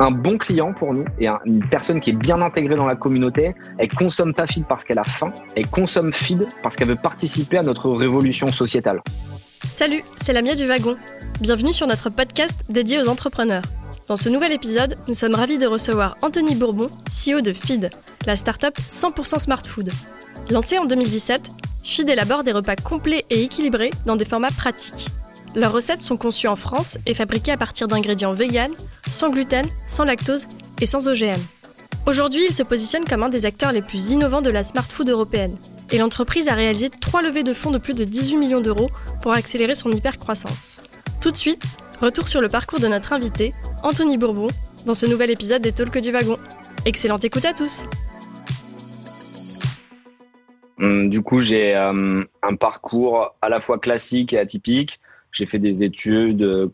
un bon client pour nous et une personne qui est bien intégrée dans la communauté, elle consomme pas feed parce qu'elle a faim, elle consomme feed parce qu'elle veut participer à notre révolution sociétale. Salut, c'est Lamia du Wagon. Bienvenue sur notre podcast dédié aux entrepreneurs. Dans ce nouvel épisode, nous sommes ravis de recevoir Anthony Bourbon, CEO de Feed, la start-up 100% smart food. Lancée en 2017, Feed élabore des repas complets et équilibrés dans des formats pratiques. Leurs recettes sont conçues en France et fabriquées à partir d'ingrédients vegan, sans gluten, sans lactose et sans OGM. Aujourd'hui, ils se positionnent comme un des acteurs les plus innovants de la smart food européenne. Et l'entreprise a réalisé trois levées de fonds de plus de 18 millions d'euros pour accélérer son hyper-croissance. Tout de suite, retour sur le parcours de notre invité, Anthony Bourbon, dans ce nouvel épisode des Talks du Wagon. Excellente écoute à tous hum, Du coup, j'ai euh, un parcours à la fois classique et atypique. J'ai fait des études euh,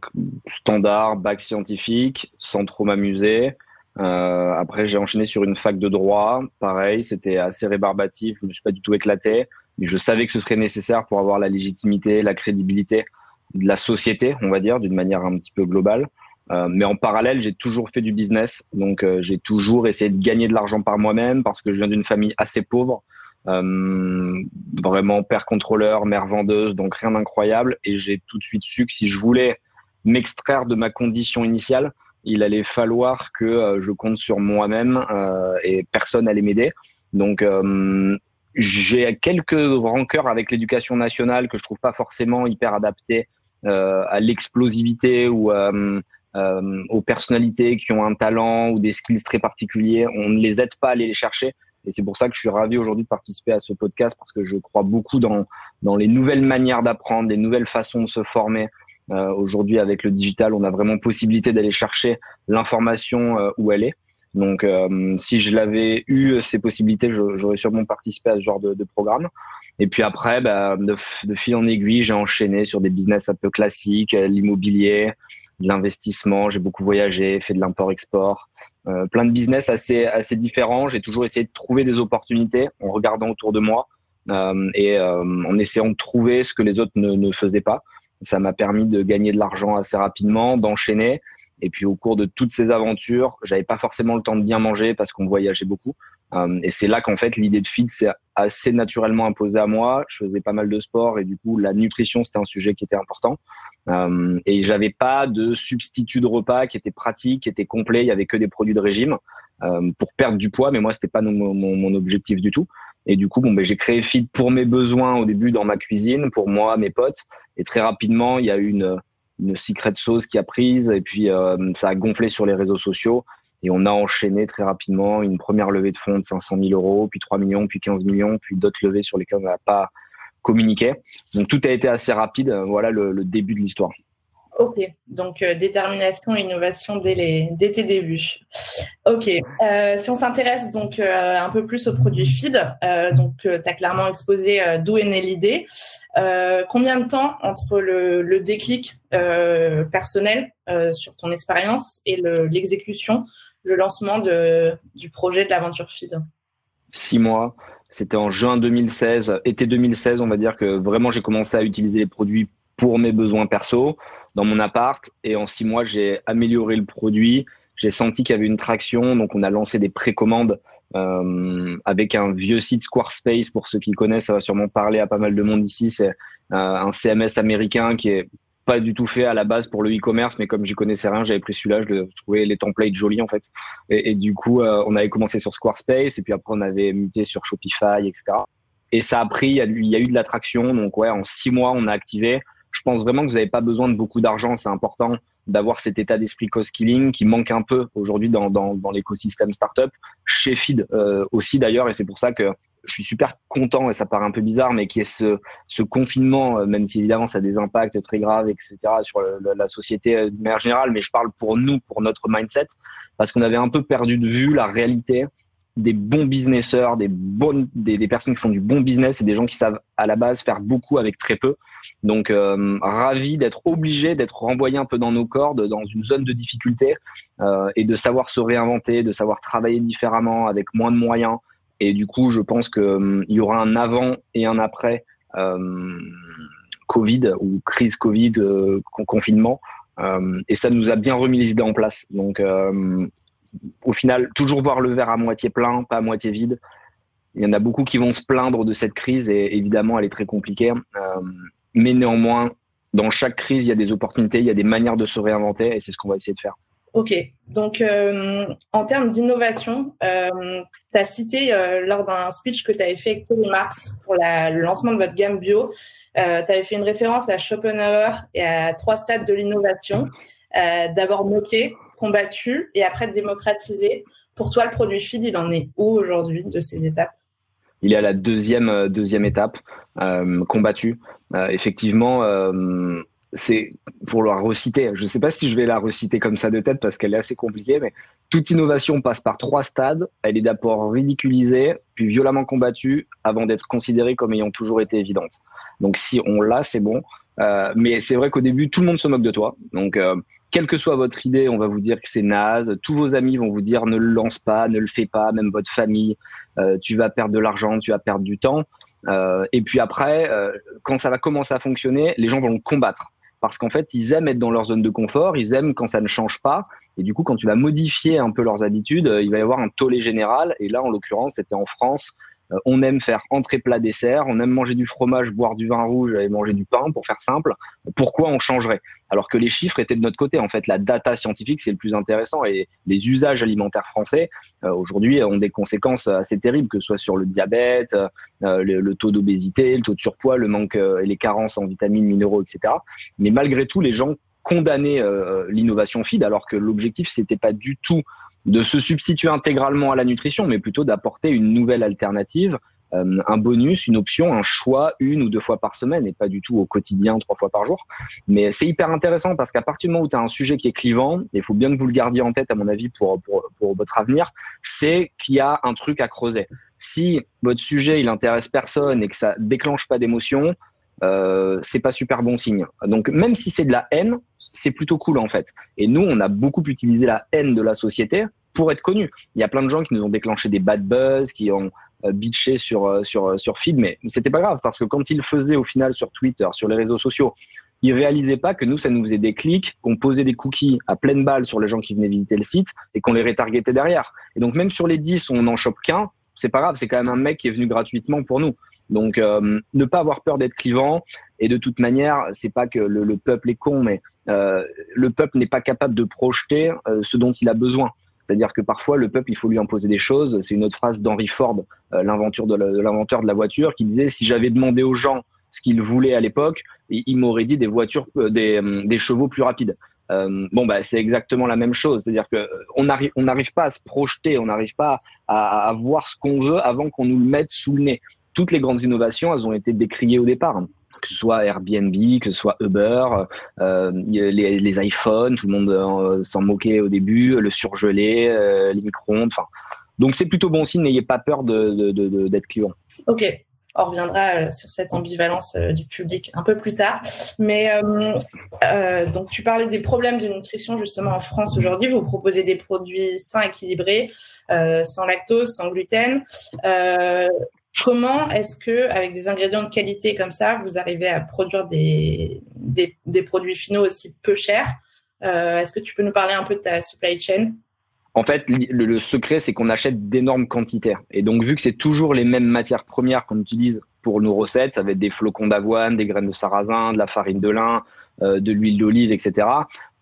standards, bac scientifique, sans trop m'amuser. Euh, après, j'ai enchaîné sur une fac de droit. Pareil, c'était assez rébarbatif. Je ne suis pas du tout éclaté, mais je savais que ce serait nécessaire pour avoir la légitimité, la crédibilité de la société, on va dire, d'une manière un petit peu globale. Euh, mais en parallèle, j'ai toujours fait du business. Donc, euh, j'ai toujours essayé de gagner de l'argent par moi-même parce que je viens d'une famille assez pauvre. Euh, vraiment père contrôleur, mère vendeuse, donc rien d'incroyable. Et j'ai tout de suite su que si je voulais m'extraire de ma condition initiale, il allait falloir que euh, je compte sur moi-même euh, et personne allait m'aider. Donc j'ai quelques rancœurs avec l'éducation nationale que je trouve pas forcément hyper adaptée à l'explosivité ou aux personnalités qui ont un talent ou des skills très particuliers. On ne les aide pas à aller les chercher. Et c'est pour ça que je suis ravi aujourd'hui de participer à ce podcast parce que je crois beaucoup dans, dans les nouvelles manières d'apprendre, les nouvelles façons de se former. Euh, aujourd'hui, avec le digital, on a vraiment possibilité d'aller chercher l'information euh, où elle est. Donc, euh, si je l'avais eu ces possibilités, j'aurais sûrement participé à ce genre de, de programme. Et puis après, bah, de, de, fil en aiguille, j'ai enchaîné sur des business un peu classiques, l'immobilier, de l'investissement. J'ai beaucoup voyagé, fait de l'import-export. Euh, plein de business assez assez différents. J'ai toujours essayé de trouver des opportunités en regardant autour de moi euh, et euh, en essayant de trouver ce que les autres ne, ne faisaient pas. Ça m'a permis de gagner de l'argent assez rapidement, d'enchaîner. Et puis au cours de toutes ces aventures, j'avais pas forcément le temps de bien manger parce qu'on voyageait beaucoup. Euh, et c'est là qu'en fait l'idée de feed s'est assez naturellement imposée à moi. Je faisais pas mal de sport et du coup la nutrition c'était un sujet qui était important. Euh, et j'avais pas de substitut de repas qui était pratique, qui était complet. Il y avait que des produits de régime euh, pour perdre du poids, mais moi c'était pas mon, objectif du tout. Et du coup, bon, ben, j'ai créé Feed pour mes besoins au début dans ma cuisine, pour moi, mes potes. Et très rapidement, il y a eu une, une secret sauce qui a prise et puis ça a gonflé sur les réseaux sociaux. Et on a enchaîné très rapidement une première levée de fonds de 500 000 euros, puis 3 millions, puis 15 millions, puis d'autres levées sur lesquelles on n'a pas communiqué. Donc tout a été assez rapide. Voilà le, début de l'histoire. Ok, donc euh, détermination et innovation dès, les, dès tes débuts. Ok, euh, si on s'intéresse donc euh, un peu plus au produit feed, donc tu as clairement exposé d'où est née l'idée. combien de temps entre le, déclic personnel sur ton expérience et l'exécution, le, lancement du projet de l'aventure feed Six mois. C'était en juin 2016, été 2016, on va dire que vraiment j'ai commencé à utiliser les produits pour mes besoins perso dans mon appart. Et en six mois, j'ai amélioré le produit. J'ai senti qu'il y avait une traction, donc on a lancé des précommandes euh, avec un vieux site Squarespace. Pour ceux qui connaissent, ça va sûrement parler à pas mal de monde ici. C'est euh, un CMS américain qui est pas du tout fait à la base pour le e-commerce, mais comme j'y connaissais rien, j'avais pris celui-là, je, trouvais les templates jolis en fait. Et, du coup, euh, on avait commencé sur Squarespace, et puis après on avait muté sur Shopify, etc. Et ça a pris, il y a, il y a eu de l'attraction, donc ouais, en six mois on a activé. Je pense vraiment que vous n'avez pas besoin de beaucoup d'argent, c'est important d'avoir cet état d'esprit cost-killing qui manque un peu aujourd'hui dans, dans, dans l'écosystème startup, chez Feed euh, aussi d'ailleurs, et c'est pour ça que je suis super content et ça paraît un peu bizarre, mais qui est ce, ce confinement, euh, même si évidemment ça a des impacts très graves, etc., sur la société euh, de manière générale, mais je parle pour nous, pour notre mindset, parce qu'on avait un peu perdu de vue la réalité des bons businesseurs, des bonnes, des, personnes qui font du bon business et des gens qui savent à la base faire beaucoup avec très peu. Donc euh, ravi d'être obligé d'être renvoyé un peu dans nos cordes, dans une zone de difficulté et de savoir se réinventer, de savoir travailler différemment avec moins de moyens, et du coup, je pense qu'il hum, y aura un avant et un après euh, Covid ou crise Covid, euh, confinement. et ça nous a bien remis les idées en place. Donc, au final, toujours voir le verre à moitié plein, pas à moitié vide. Il y en a beaucoup qui vont se plaindre de cette crise et évidemment, elle est très compliquée. mais néanmoins, dans chaque crise, il y a des opportunités, il y a des manières de se réinventer et c'est ce qu'on va essayer de faire. Ok, donc euh, en termes d'innovation, euh, tu as cité euh, lors d'un speech que tu avais fait avec Tony Marx pour le lancement de votre gamme bio, tu avais fait une référence à Schopenhauer et à trois stades de l'innovation. D'abord moqué, combattu et après démocratisé. Pour toi, le produit feed, il en est où aujourd'hui de ces étapes? Il est à la deuxième, deuxième étape, combattu. effectivement, c'est pour la reciter. Je ne sais pas si je vais la reciter comme ça de tête parce qu'elle est assez compliquée, mais toute innovation passe par trois stades. Elle est d'abord ridiculisée, puis violemment combattue, avant d'être considérée comme ayant toujours été évidente. Donc si on l'a, c'est bon. Euh, mais c'est vrai qu'au début, tout le monde se moque de toi. Donc euh, quelle que soit votre idée, on va vous dire que c'est naze. Tous vos amis vont vous dire ne le lance pas, ne le fais pas. Même votre famille, euh, tu vas perdre de l'argent, tu vas perdre du temps. et puis après, quand ça va commencer à fonctionner, les gens vont le combattre parce qu'en fait, ils aiment être dans leur zone de confort, ils aiment quand ça ne change pas. Et du coup, quand tu vas modifier un peu leurs habitudes, euh, il va y avoir un tollé général. Et là, en l'occurrence, c'était en France. Euh, on aime faire entrée plat dessert, on aime manger du fromage, boire du vin rouge et manger du pain pour faire simple. Pourquoi on changerait? Alors que les chiffres étaient de notre côté. En fait, la data scientifique c'est le plus intéressant et les usages alimentaires français euh, aujourd'hui ont des conséquences assez terribles, que ce soit sur le diabète, euh, le, taux d'obésité, le taux de surpoids, le manque et les carences en vitamines, minéraux, etc. Mais malgré tout, les gens condamnaient l'innovation feed alors que l'objectif c'était pas du tout de se substituer intégralement à la nutrition, mais plutôt d'apporter une nouvelle alternative, euh, un bonus, une option, un choix une ou deux fois par semaine et pas du tout au quotidien trois fois par jour. Mais c'est hyper intéressant parce qu'à partir du moment où tu as un sujet qui est clivant, il faut bien que vous le gardiez en tête à mon avis pour, pour, pour votre avenir, c'est qu'il y a un truc à creuser. Si votre sujet il intéresse personne et que ça déclenche pas d'émotion, euh, c'est pas super bon signe. Donc même si c'est de la haine, c'est plutôt cool en fait. Et nous, on a beaucoup utilisé la haine de la société pour être connu. Il y a plein de gens qui nous ont déclenché des bad buzz, qui ont euh, bitché sur euh, sur sur feed, mais c'était pas grave parce que quand ils faisaient au final sur Twitter, sur les réseaux sociaux, ils réalisaient pas que nous, ça nous faisait des clics, qu'on posait des cookies à pleine balle sur les gens qui venaient visiter le site et qu'on les retargetait derrière. Et donc même sur les 10, on n'en chope qu'un, c'est pas grave, c'est quand même un mec qui est venu gratuitement pour nous. Donc ne pas avoir peur d'être clivant et de toute manière, c'est pas que le, le, peuple est con, mais euh, le peuple n'est pas capable de projeter euh, ce dont il a besoin. C'est-à-dire que parfois le peuple, il faut lui imposer des choses. C'est une autre phrase d'Henry Ford, euh, l'inventeur de la voiture, qui disait si j'avais demandé aux gens ce qu'ils voulaient à l'époque, ils m'auraient dit des voitures, des, chevaux plus rapides. Euh, bon bah c'est exactement la même chose, c'est-à-dire que on n'arrive on n'arrive pas à se projeter, on n'arrive pas à, à, voir ce qu'on veut avant qu'on nous le mette sous le nez. Toutes les grandes innovations, elles ont été décriées au départ que ce soit Airbnb, que ce soit Uber, euh, les, les, iPhones, tout le monde euh, s'en moquait au début, le surgelé, euh, les micro-ondes. Donc c'est plutôt bon signe, n'ayez pas peur d'être client. Ok, on reviendra euh, sur cette ambivalence euh, du public un peu plus tard. Mais euh, donc tu parlais des problèmes de nutrition justement en France aujourd'hui. Vous proposez des produits sains, équilibrés, sans lactose, sans gluten. Comment est-ce que, avec des ingrédients de qualité comme ça, vous arrivez à produire des, des, produits finaux aussi peu chers euh, Est-ce que tu peux nous parler un peu de ta supply chain? En fait, le, secret, c'est qu'on achète d'énormes quantités. Et donc, vu que c'est toujours les mêmes matières premières qu'on utilise pour nos recettes, ça va être des flocons d'avoine, des graines de sarrasin, de la farine de lin, euh, de l'huile d'olive, etc.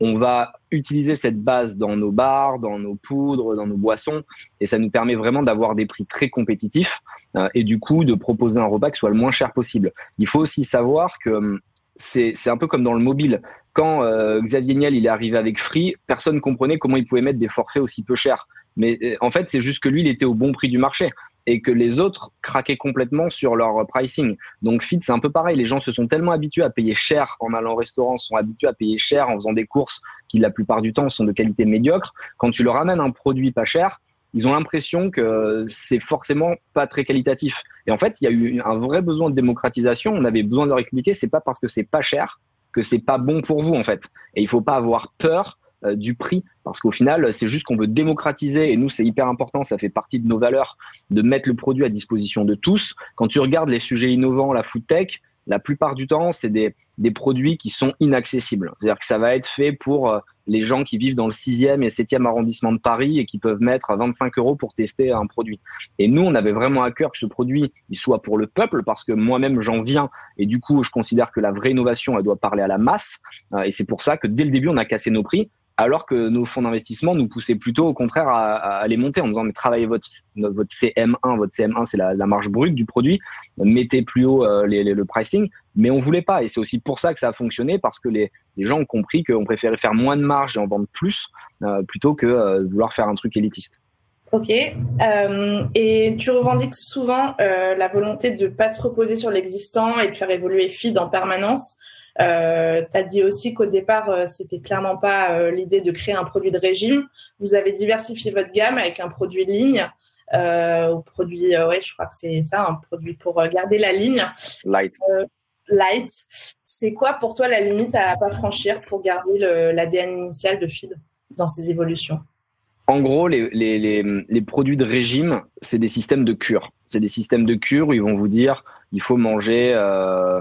On va utiliser cette base dans nos bars, dans nos poudres, dans nos boissons, et ça nous permet vraiment d'avoir des prix très compétitifs euh, et du coup de proposer un repas qui soit le moins cher possible. Il faut aussi savoir que hum, c'est un peu comme dans le mobile. Quand euh, Xavier Niel il est arrivé avec Free, personne comprenait comment il pouvait mettre des forfaits aussi peu chers. Mais en fait, c'est juste que lui, il était au bon prix du marché et que les autres craquaient complètement sur leur pricing. Donc Fit, c'est un peu pareil. Les gens se sont tellement habitués à payer cher en allant au restaurant, sont habitués à payer cher en faisant des courses qui la plupart du temps sont de qualité médiocre. Quand tu leur amènes un produit pas cher, ils ont l'impression que c'est forcément pas très qualitatif. Et en fait, il y a eu un vrai besoin de démocratisation. On avait besoin de leur expliquer, c'est pas parce que c'est pas cher que c'est pas bon pour vous en fait. Et il faut pas avoir peur euh, du prix parce qu'au final c'est juste qu'on veut démocratiser et nous c'est hyper important ça fait partie de nos valeurs de mettre le produit à disposition de tous quand tu regardes les sujets innovants la food tech la plupart du temps c'est des des produits qui sont inaccessibles. C'est-à-dire que ça va être fait pour euh, les gens qui vivent dans le 6e et 7e arrondissement de Paris et qui peuvent mettre 25 euros pour tester un produit. Et nous, on avait vraiment à cœur que ce produit il soit pour le peuple parce que moi-même j'en viens et du coup je considère que la vraie innovation elle doit parler à la masse euh, et c'est pour ça que dès le début on a cassé nos prix alors que nos fonds d'investissement nous poussaient plutôt au contraire à, à, les monter en disant mais travaillez votre votre CM1 votre CM1 c'est la, la, marge brute du produit mettez plus haut euh, les, les, le pricing mais on voulait pas et c'est aussi pour ça que ça a fonctionné parce que les, les gens ont compris qu'on préférait faire moins de marge et en vendre plus euh, plutôt que euh, vouloir faire un truc élitiste Ok. Euh, et tu revendiques souvent euh, la volonté de pas se reposer sur l'existant et de faire évoluer FID en permanence. Euh, tu as dit aussi qu'au départ, euh, c'était clairement pas euh, l'idée de créer un produit de régime. Vous avez diversifié votre gamme avec un produit ligne. Euh, produit, ouais, je crois que c'est ça, un produit pour garder la ligne. Light. light. C'est quoi pour toi la limite à pas franchir pour garder l'ADN initial de Feed dans ses évolutions? En gros, les, les, les, les, produits de régime, c'est des systèmes de cure. C'est des systèmes de cure où ils vont vous dire il faut manger euh, euh,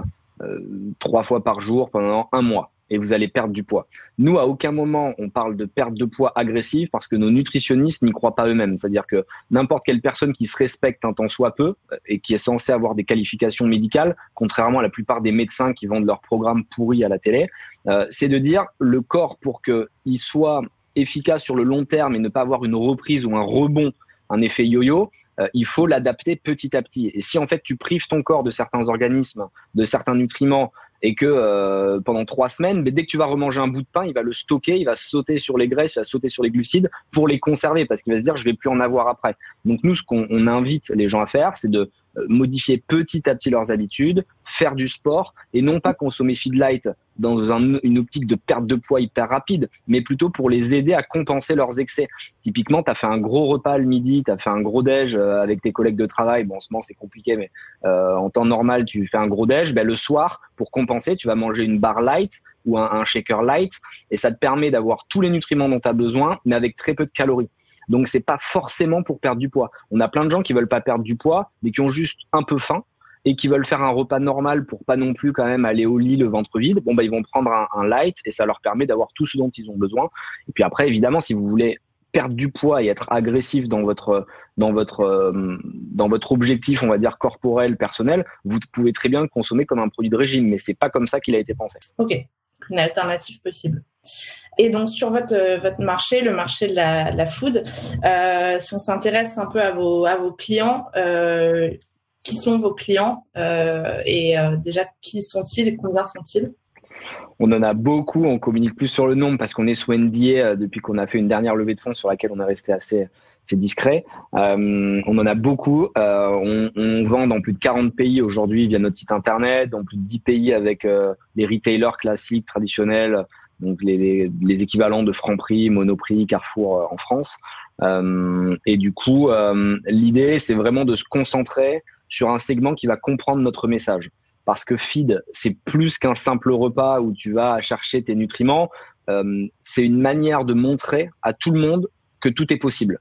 trois fois par jour pendant un mois et vous allez perdre du poids. Nous, à aucun moment, on parle de perte de poids agressive parce que nos nutritionnistes n'y croient pas eux-mêmes. C'est-à-dire que n'importe quelle personne qui se respecte un temps soit peu euh, et qui est censée avoir des qualifications médicales, contrairement à la plupart des médecins qui vendent leurs programmes pourris à la télé, euh, c'est de dire le corps pour qu'il soit efficace sur le long terme et ne pas avoir une reprise ou un rebond, un effet yo-yo, euh, il faut l'adapter petit à petit. Et si en fait tu prives ton corps de certains organismes, de certains nutriments, et que euh, pendant trois semaines, mais dès que tu vas remanger un bout de pain, il va le stocker, il va sauter sur les graisses, il va sauter sur les glucides pour les conserver, parce qu'il va se dire je vais plus en avoir après. Donc nous, ce qu'on invite les gens à faire, c'est de modifier petit à petit leurs habitudes, faire du sport et non pas consommer feed light dans un, une optique de perte de poids hyper rapide, mais plutôt pour les aider à compenser leurs excès. Typiquement, tu as fait un gros repas le midi, tu as fait un gros déj euh, avec tes collègues de travail. Bon, en ce moment, c'est compliqué, mais euh, en temps normal, tu fais un gros déj. Ben, le soir, pour compenser, tu vas manger une barre light ou un, un shaker light et ça te permet d'avoir tous les nutriments dont tu as besoin, mais avec très peu de calories. Donc c'est pas forcément pour perdre du poids. On a plein de gens qui veulent pas perdre du poids, mais qui ont juste un peu faim et qui veulent faire un repas normal pour pas non plus quand même aller au lit le ventre vide. Bon bah ils vont prendre un, un light et ça leur permet d'avoir tout ce dont ils ont besoin. Et puis après évidemment si vous voulez perdre du poids et être agressif dans votre dans votre euh, dans votre objectif on va dire corporel personnel vous pouvez très bien le consommer comme un produit de régime mais c'est pas comme ça qu'il a été pensé ok une alternative possible et donc sur votre euh, votre marché, le marché de la, food, euh, si on s'intéresse un peu à vos à vos clients, euh, qui sont vos clients et déjà qui sont-ils et combien sont-ils? On en a beaucoup, on communique plus sur le nombre parce qu'on est sous NDA depuis qu'on a fait une dernière levée de fonds sur laquelle on est resté assez, assez discret. On en a beaucoup. On, on, vend dans plus de 40 pays aujourd'hui via notre site internet, dans plus de 10 pays avec euh, les retailers classiques, traditionnels, donc les, équivalents de Franprix, Monoprix, Carrefour euh, en France. Euh, et du coup, euh, l'idée, c'est vraiment de se concentrer sur un segment qui va comprendre notre message. Parce que feed, c'est plus qu'un simple repas où tu vas chercher tes nutriments. c'est une manière de montrer à tout le monde que tout est possible.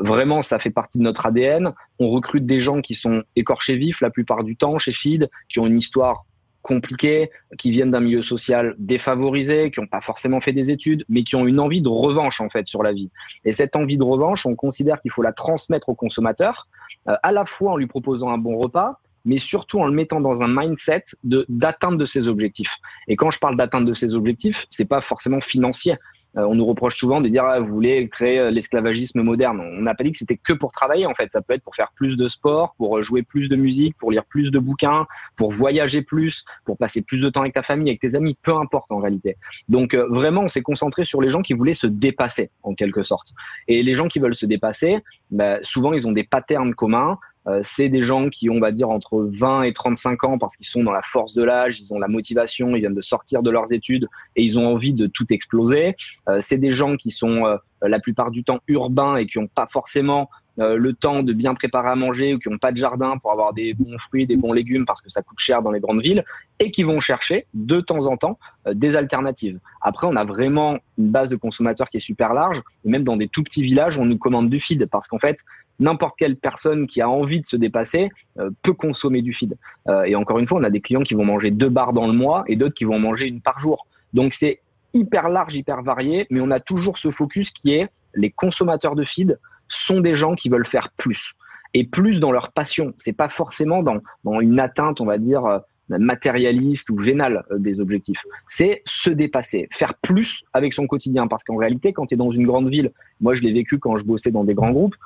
vraiment, ça fait partie de notre ADN. On recrute des gens qui sont écorchés vifs la plupart du temps chez Feed, qui ont une histoire compliqués, qui viennent d'un milieu social défavorisé, qui n'ont pas forcément fait des études, mais qui ont une envie de revanche en fait sur la vie. Et cette envie de revanche, on considère qu'il faut la transmettre au consommateur, euh, à la fois en lui proposant un bon repas, mais surtout en le mettant dans un mindset de d'atteinte de ses objectifs. Et quand je parle d'atteinte de ses objectifs, c'est pas forcément financier. Euh, on nous reproche souvent de dire ah, vous voulez créer euh, l'esclavagisme moderne. On n'a pas dit que c'était que pour travailler en fait. Ça peut être pour faire plus de sport, pour euh, jouer plus de musique, pour lire plus de bouquins, pour voyager plus, pour passer plus de temps avec ta famille, avec tes amis, peu importe en réalité. Donc vraiment, on s'est concentré sur les gens qui voulaient se dépasser en quelque sorte. Et les gens qui veulent se dépasser, bah, souvent ils ont des patterns communs. Euh, c'est des gens qui ont, on va dire, entre 20 et 35 ans parce qu'ils sont dans la force de l'âge, ils ont la motivation, ils viennent de sortir de leurs études et ils ont envie de tout exploser. Euh, c'est des gens qui sont euh, la plupart du temps urbains et qui n'ont pas forcément le temps de bien préparer à manger ou qui n'ont pas de jardin pour avoir des bons fruits, des bons légumes parce que ça coûte cher dans les grandes villes et qui vont chercher de temps en temps des alternatives. Après, on a vraiment une base de consommateurs qui est super large et même dans des tout petits villages, on nous commande du feed parce qu'en fait, n'importe quelle personne qui a envie de se dépasser peut consommer du feed. et encore une fois, on a des clients qui vont manger deux barres dans le mois et d'autres qui vont manger une par jour. Donc c'est hyper large, hyper varié, mais on a toujours ce focus qui est les consommateurs de feed sont des gens qui veulent faire plus et plus dans leur passion. C'est pas forcément dans, dans une atteinte, on va dire euh, matérialiste ou vénale euh, des objectifs. C'est se dépasser, faire plus avec son quotidien. Parce qu'en réalité, quand tu es dans une grande ville, moi je l'ai vécu quand je bossais dans des grands groupes,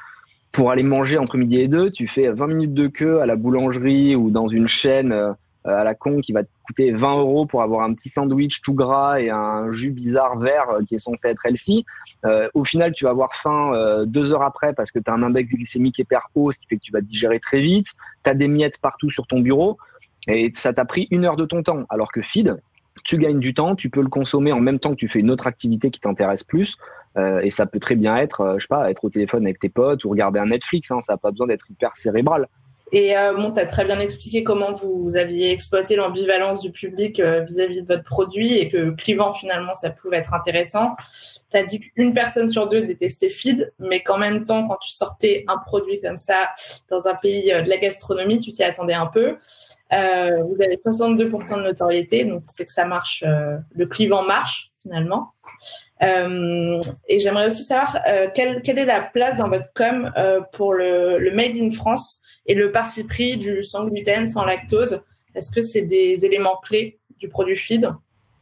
pour aller manger entre midi et deux, tu fais 20 minutes de queue à la boulangerie ou dans une chaîne euh, à la con qui va te coûter 20 euros pour avoir un petit sandwich tout gras et un jus bizarre vert euh, qui est censé être healthy. Euh, au final, tu vas avoir faim euh, deux heures après parce que tu as un index glycémique hyper haut, ce qui fait que tu vas digérer très vite. Tu as des miettes partout sur ton bureau et ça t'a pris une heure de ton temps. Alors que feed, tu gagnes du temps, tu peux le consommer en même temps que tu fais une autre activité qui t'intéresse plus. et ça peut très bien être, je sais pas, être au téléphone avec tes potes ou regarder un Netflix. Hein, ça n'a pas besoin d'être hyper cérébral. Et euh, bon, tu as très bien expliqué comment vous aviez exploité l'ambivalence du public euh, vis-à-vis de votre produit et que clivant, finalement, ça pouvait être intéressant. Tu as dit qu'une personne sur deux détestait feed, mais qu'en même temps, quand tu sortais un produit comme ça dans un pays euh, de la gastronomie, tu t'y attendais un peu. Euh, vous avez 62% de notoriété, donc c'est que ça marche, euh, le clivant marche finalement. et j'aimerais aussi savoir quelle, quelle, est la place dans votre com pour le, le Made in France et le parti pris du sans gluten, sans lactose, est-ce que c'est des éléments clés du produit feed?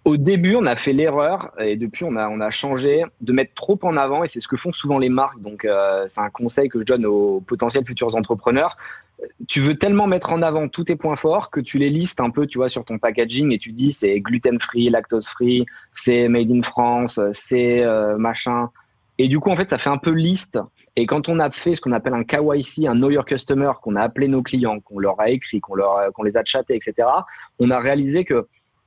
Au début, on a fait l'erreur et depuis on a on a changé de mettre trop en avant et c'est ce que font souvent les marques. Donc euh, c'est un conseil que je donne aux potentiels futurs entrepreneurs. Tu veux tellement mettre en avant tous tes points forts que tu les listes un peu, tu vois, sur ton packaging et tu dis c'est gluten free, lactose free, c'est made in France, c'est euh, machin. Et du coup en fait ça fait un peu liste et quand on a fait ce qu'on appelle un KYC, un Know Your Customer, qu'on a appelé nos clients, qu'on leur a écrit, qu'on leur, qu'on les a chattés, etc., on a réalisé que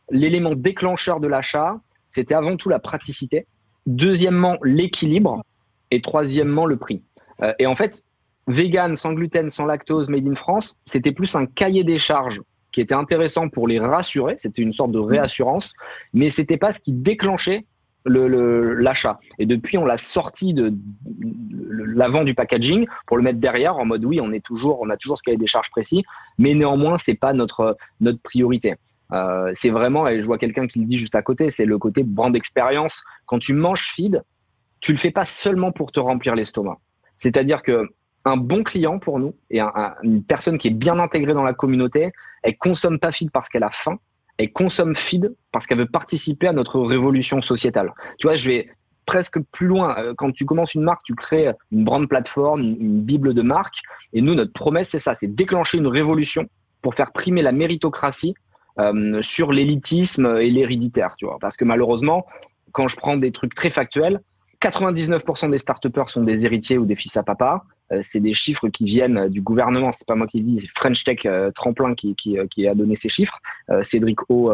l'élément déclencheur de l'achat, c'était avant tout la praticité. Deuxièmement, l'équilibre. Et troisièmement, le prix. Euh, et en fait, vegan, sans gluten, sans lactose, made in France, c'était plus un cahier des charges qui était intéressant pour les rassurer. C'était une sorte de réassurance, mais c'était pas ce qui déclenchait l'achat. Le, et depuis, on l'a sorti de, l'avant du packaging pour le mettre derrière en mode oui, on est toujours, on a toujours ce des charges précis, mais néanmoins, c'est pas notre notre priorité. Euh, c'est vraiment, et je vois quelqu'un qui le dit juste à côté, c'est le côté brand expérience. Quand tu manges feed, tu le fais pas seulement pour te remplir l'estomac. C'est-à-dire que un bon client pour nous et une personne qui est bien intégrée dans la communauté, elle consomme pas feed parce qu'elle a faim, elle consomme feed parce qu'elle veut participer à notre révolution sociétale. Tu vois, je vais presque plus loin. Euh, quand tu commences une marque, tu crées une brand plateforme, une, bible de marque. Et nous, notre promesse, c'est ça, c'est déclencher une révolution pour faire primer la méritocratie euh, sur l'élitisme et l'héréditaire, tu vois. Parce que malheureusement, quand je prends des trucs très factuels, 99% des start sont des héritiers ou des fils à papa. Euh, c'est des chiffres qui viennent du gouvernement. C'est pas moi qui le dis, c'est French Tech euh, Tremplin qui, qui, qui, a donné ces chiffres. Cédric O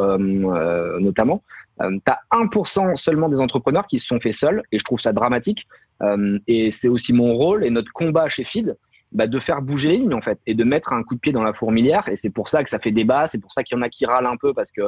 notamment. Euh, tu as 1% seulement des entrepreneurs qui se sont faits seuls, et je trouve ça dramatique. Euh, et c'est aussi mon rôle et notre combat chez Feed, bah, de faire bouger les lignes en fait et de mettre un coup de pied dans la fourmilière. Et c'est pour ça que ça fait débat c'est pour ça qu'il y en a qui râlent un peu parce que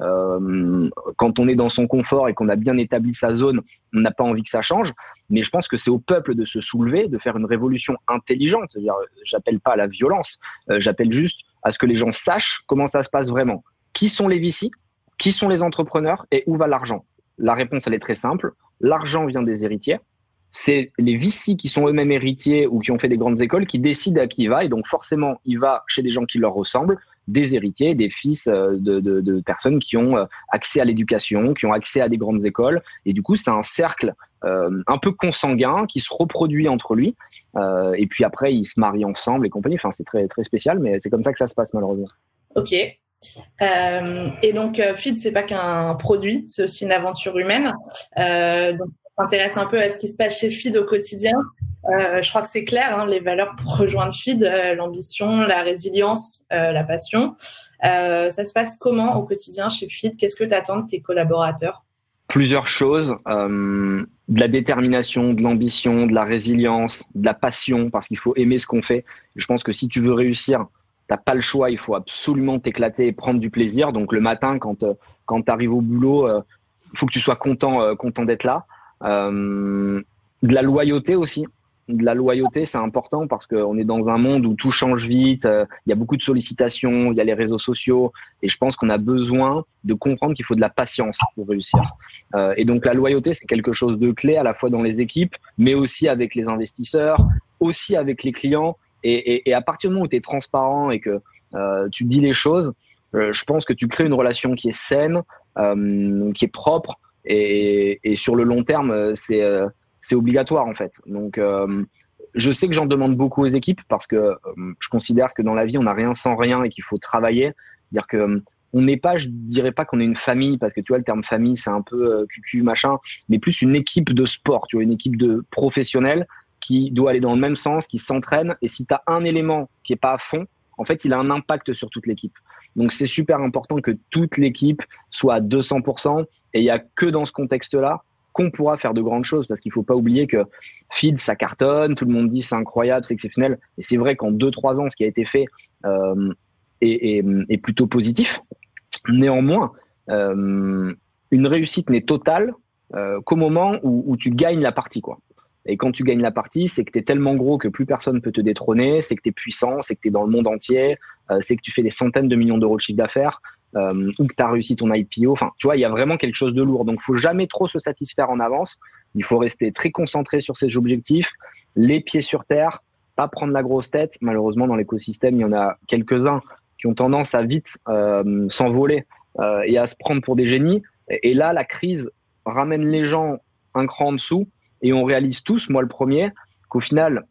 euh, quand on est dans son confort et qu'on a bien établi sa zone on n'a pas envie que ça change. Mais je pense que c'est au peuple de se soulever de faire une révolution intelligente. C'est-à-dire j'appelle pas à la violence euh, j'appelle juste à ce que les gens sachent comment ça se passe vraiment. Qui sont les vicis qui sont les entrepreneurs? Et où va l'argent? La réponse, elle est très simple. L'argent vient des héritiers. C'est les VC qui sont eux-mêmes héritiers ou qui ont fait des grandes écoles qui décident à qui il va. Et donc, forcément, il va chez des gens qui leur ressemblent, des héritiers, des fils euh, de, de, de personnes qui ont euh, accès à l'éducation, qui ont accès à des grandes écoles. Et du coup, c'est un cercle euh, un peu consanguin qui se reproduit entre lui. Euh, et puis après, ils se marient ensemble et compagnie. Enfin, c'est très, très spécial, mais c'est comme ça que ça se passe, malheureusement. Ok. Euh, et donc, euh, Feed, c'est pas qu'un produit, c'est aussi une aventure humaine. Euh, donc, s'intéresse un peu à ce qui se passe chez Feed au quotidien. Euh, je crois que c'est clair, hein, les valeurs pour rejoindre Feed, euh, l'ambition, la résilience, euh, la passion. ça se passe comment au quotidien chez Feed? Qu'est-ce que tu attends de tes collaborateurs? Plusieurs choses, euh, de la détermination, de l'ambition, de la résilience, de la passion, parce qu'il faut aimer ce qu'on fait. je pense que si tu veux réussir, t'as pas le choix, il faut absolument t'éclater et prendre du plaisir. Donc le matin, quand euh, quand tu arrives au boulot, il faut que tu sois content content d'être là. De la loyauté aussi de la loyauté, c'est important parce qu'on est dans un monde où tout change vite, euh, il y a beaucoup de sollicitations, il y a les réseaux sociaux, et je pense qu'on a besoin de comprendre qu'il faut de la patience pour réussir. Euh, et donc la loyauté, c'est quelque chose de clé à la fois dans les équipes, mais aussi avec les investisseurs, aussi avec les clients. Et, à partir du moment où tu es transparent et que euh, tu dis les choses, je pense que tu crées une relation qui est saine, qui est propre, et, et sur le long terme, c'est c'est obligatoire en fait. Donc euh, je sais que j'en demande beaucoup aux équipes parce que euh, je considère que dans la vie on n'a rien sans rien et qu'il faut travailler. Dire que euh, on n'est pas, je dirais pas qu'on est une famille parce que tu vois le terme famille c'est un peu cucu machin, mais plus une équipe de sport, tu vois une équipe de professionnels qui doit aller dans le même sens, qui s'entraîne et si tu as un élément qui est pas à fond, en fait il a un impact sur toute l'équipe. Donc c'est super important que toute l'équipe soit à 200% et il y a que dans ce contexte-là qu'on pourra faire de grandes choses parce qu'il faut pas oublier que Feed ça cartonne, tout le monde dit c'est incroyable, c'est exceptionnel et c'est vrai qu'en 2-3 ans ce qui a été fait euh, est, plutôt positif. Néanmoins, euh, une réussite n'est totale euh, qu'au moment où, tu gagnes la partie quoi. Et quand tu gagnes la partie, c'est que tu es tellement gros que plus personne peut te détrôner, c'est que tu es puissant, c'est que tu es dans le monde entier, c'est que tu fais des centaines de millions d'euros de chiffre d'affaires euh, ou que tu as réussi ton IPO. Enfin, tu vois, il y a vraiment quelque chose de lourd. Donc, faut jamais trop se satisfaire en avance. Il faut rester très concentré sur ses objectifs, les pieds sur terre, pas prendre la grosse tête. Malheureusement, dans l'écosystème, il y en a quelques-uns qui ont tendance à vite euh, s'envoler euh, et à se prendre pour des génies. Et là, la crise ramène les gens un cran en dessous et on réalise tous, moi le premier, qu'au final,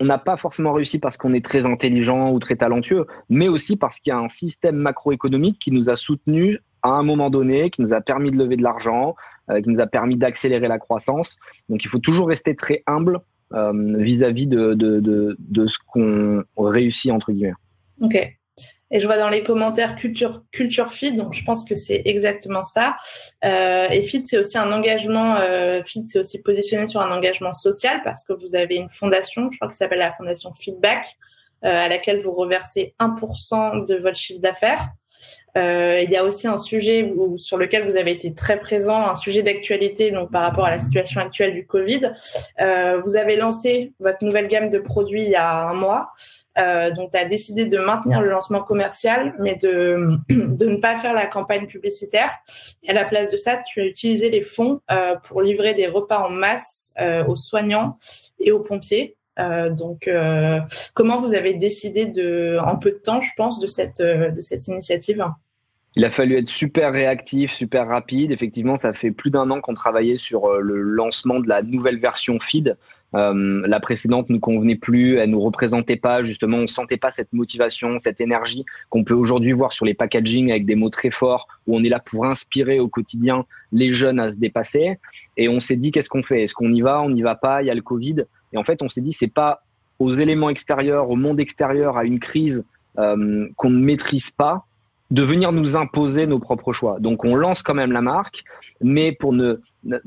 on n'a pas forcément réussi parce qu'on est très intelligent ou très talentueux, mais aussi parce qu'il y a un système macroéconomique qui nous a soutenus à un moment donné, qui nous a permis de lever de l'argent, euh, qui nous a permis d'accélérer la croissance. Donc il faut toujours rester très humble euh, vis-à-vis de, de, ce qu'on réussit, entre guillemets. Ok. Et je vois dans les commentaires culture culture feed, donc je pense que c'est exactement ça. Euh, et feed, c'est aussi un engagement. Euh, feed, c'est aussi positionné sur un engagement social parce que vous avez une fondation, je crois ça s'appelle la fondation Feedback, euh, à laquelle vous reversez 1% de votre chiffre d'affaires. Euh, il y a aussi un sujet où, sur lequel vous avez été très présent, un sujet d'actualité donc par rapport à la situation actuelle du Covid. Euh, vous avez lancé votre nouvelle gamme de produits il y a un mois, euh, dont as décidé de maintenir le lancement commercial, mais de, de ne pas faire la campagne publicitaire. Et à la place de ça, tu as utilisé les fonds euh, pour livrer des repas en masse euh, aux soignants et aux pompiers. Euh, donc, euh, comment vous avez décidé de, en peu de temps, je pense, de cette euh, de cette initiative? Il a fallu être super réactif, super rapide. Effectivement, ça fait plus d'un an qu'on travaillait sur le lancement de la nouvelle version Feed. Euh, la précédente nous convenait plus, elle nous représentait pas justement, on sentait pas cette motivation, cette énergie qu'on peut aujourd'hui voir sur les packaging avec des mots très forts où on est là pour inspirer au quotidien les jeunes à se dépasser. Et on s'est dit qu'est-ce qu'on fait? Est-ce qu'on y va? On n'y va pas? Il y a le Covid. Et en fait, on s'est dit, c'est pas aux éléments extérieurs, au monde extérieur, à une crise euh, qu'on ne maîtrise pas, de venir nous imposer nos propres choix. Donc, on lance quand même la marque, mais pour ne,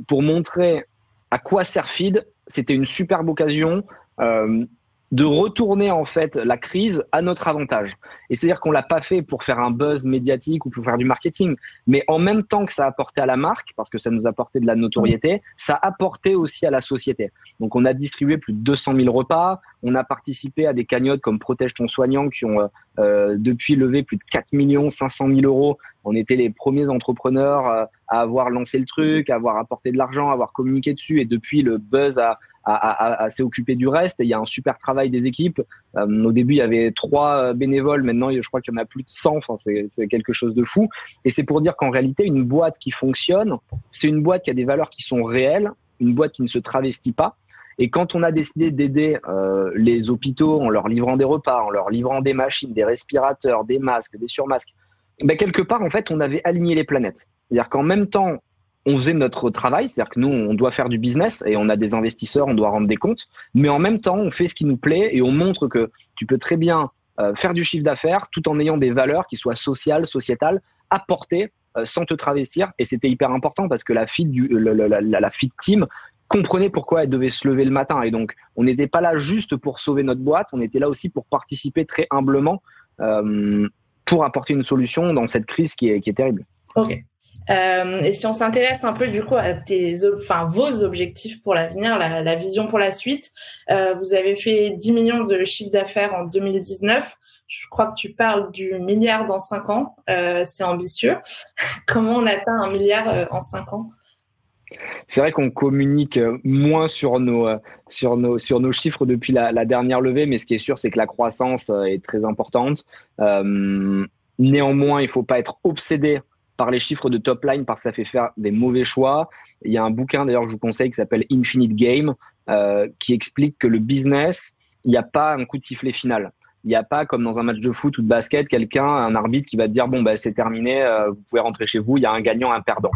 pour montrer à quoi sert Feed, c'était une superbe occasion. Euh, de retourner en fait la crise à notre avantage. Et c'est-à-dire qu'on l'a pas fait pour faire un buzz médiatique ou pour faire du marketing, mais en même temps que ça a apporté à la marque, parce que ça nous a apporté de la notoriété, ça a apporté aussi à la société. Donc on a distribué plus de 200 000 repas, on a participé à des cagnottes comme Protège ton soignant qui ont euh, depuis levé plus de 4 millions 500 000 euros. On était les premiers entrepreneurs euh, à avoir lancé le truc, à avoir apporté de l'argent, à avoir communiqué dessus, et depuis le buzz a à, s'est occupé du reste. Il y a un super travail des équipes. Euh, au début, il y avait trois euh, bénévoles. Maintenant, je crois qu'il y en a plus de 100. Enfin, c'est quelque chose de fou. Et c'est pour dire qu'en réalité, une boîte qui fonctionne, c'est une boîte qui a des valeurs qui sont réelles, une boîte qui ne se travestit pas. Et quand on a décidé d'aider euh, les hôpitaux en leur livrant des repas, en leur livrant des machines, des respirateurs, des masques, des surmasques, ben quelque part, en fait, on avait aligné les planètes. C'est-à-dire qu'en même temps, on faisait notre travail, c'est-à-dire que nous, on doit faire du business et on a des investisseurs, on doit rendre des comptes, mais en même temps, on fait ce qui nous plaît et on montre que tu peux très bien euh, faire du chiffre d'affaires tout en ayant des valeurs qui soient sociales, sociétales, apportées sans te travestir. Et c'était hyper important parce que la fille du, la, la, team comprenait pourquoi elle devait se lever le matin. Et donc, on n'était pas là juste pour sauver notre boîte, on était là aussi pour participer très humblement euh, pour apporter une solution dans cette crise qui est, qui est terrible. Ok. Euh, et si on s'intéresse un peu du coup à tes, enfin vos objectifs pour l'avenir, la, vision pour la suite, euh, vous avez fait 10 millions de chiffre d'affaires en 2019. Je crois que tu parles du milliard dans 5 ans. Euh, c'est ambitieux. Comment on atteint un milliard en 5 ans? C'est vrai qu'on communique moins sur nos, sur nos, sur nos chiffres depuis la, la dernière levée, mais ce qui est sûr, c'est que la croissance est très importante. Néanmoins, il ne faut pas être obsédé par les chiffres de top line parce que ça fait faire des mauvais choix. Il y a un bouquin d'ailleurs que je vous conseille qui s'appelle Infinite Game euh, qui explique que le business, il n'y a pas un coup de sifflet final. Il n'y a pas comme dans un match de foot ou de basket quelqu'un, un arbitre qui va te dire bon bah c'est terminé, euh, vous pouvez rentrer chez vous. Il y a un gagnant, un perdant.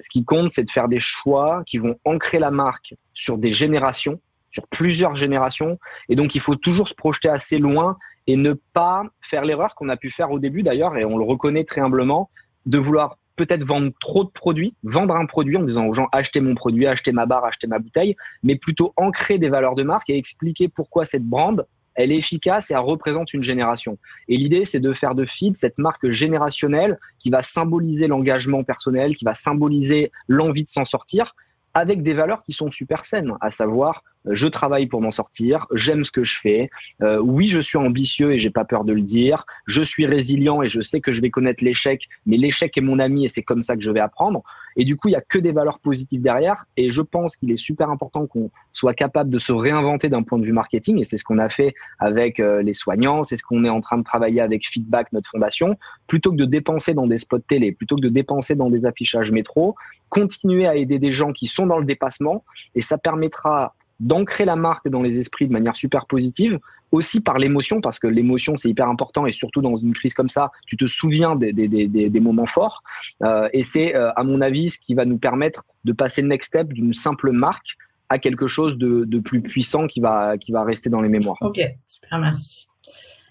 Ce qui compte, c'est de faire des choix qui vont ancrer la marque sur des générations, sur plusieurs générations. Et donc il faut toujours se projeter assez loin et ne pas faire l'erreur qu'on a pu faire au début d'ailleurs, et on le reconnaît très humblement, de vouloir peut-être vendre trop de produits, vendre un produit en disant aux gens achetez mon produit, achetez ma barre, achetez ma bouteille, mais plutôt ancrer des valeurs de marque et expliquer pourquoi cette brand elle est efficace et elle représente une génération. Et l'idée, c'est de faire de Feed cette marque générationnelle qui va symboliser l'engagement personnel, qui va symboliser l'envie de s'en sortir, avec des valeurs qui sont super saines, à savoir je travaille pour m'en sortir, j'aime ce que je fais, euh, oui je suis ambitieux et j'ai pas peur de le dire, je suis résilient et je sais que je vais connaître l'échec, mais l'échec est mon ami et c'est comme ça que je vais apprendre. Et du coup il y a que des valeurs positives derrière et je pense qu'il est super important qu'on soit capable de se réinventer d'un point de vue marketing et c'est ce qu'on a fait avec euh, les soignants, c'est ce qu'on est en train de travailler avec Feedback, notre fondation, plutôt que de dépenser dans des spots télé, plutôt que de dépenser dans des affichages métro, continuer à aider des gens qui sont dans le dépassement et ça permettra d'ancrer la marque dans les esprits de manière super positive, aussi par l'émotion, parce que l'émotion c'est hyper important et surtout dans une crise comme ça, tu te souviens des, moments forts. Euh, et c'est, euh, à mon avis, ce qui va nous permettre de passer le next step d'une simple marque à quelque chose de, plus puissant qui va, qui va rester dans les mémoires. Ok, super, merci.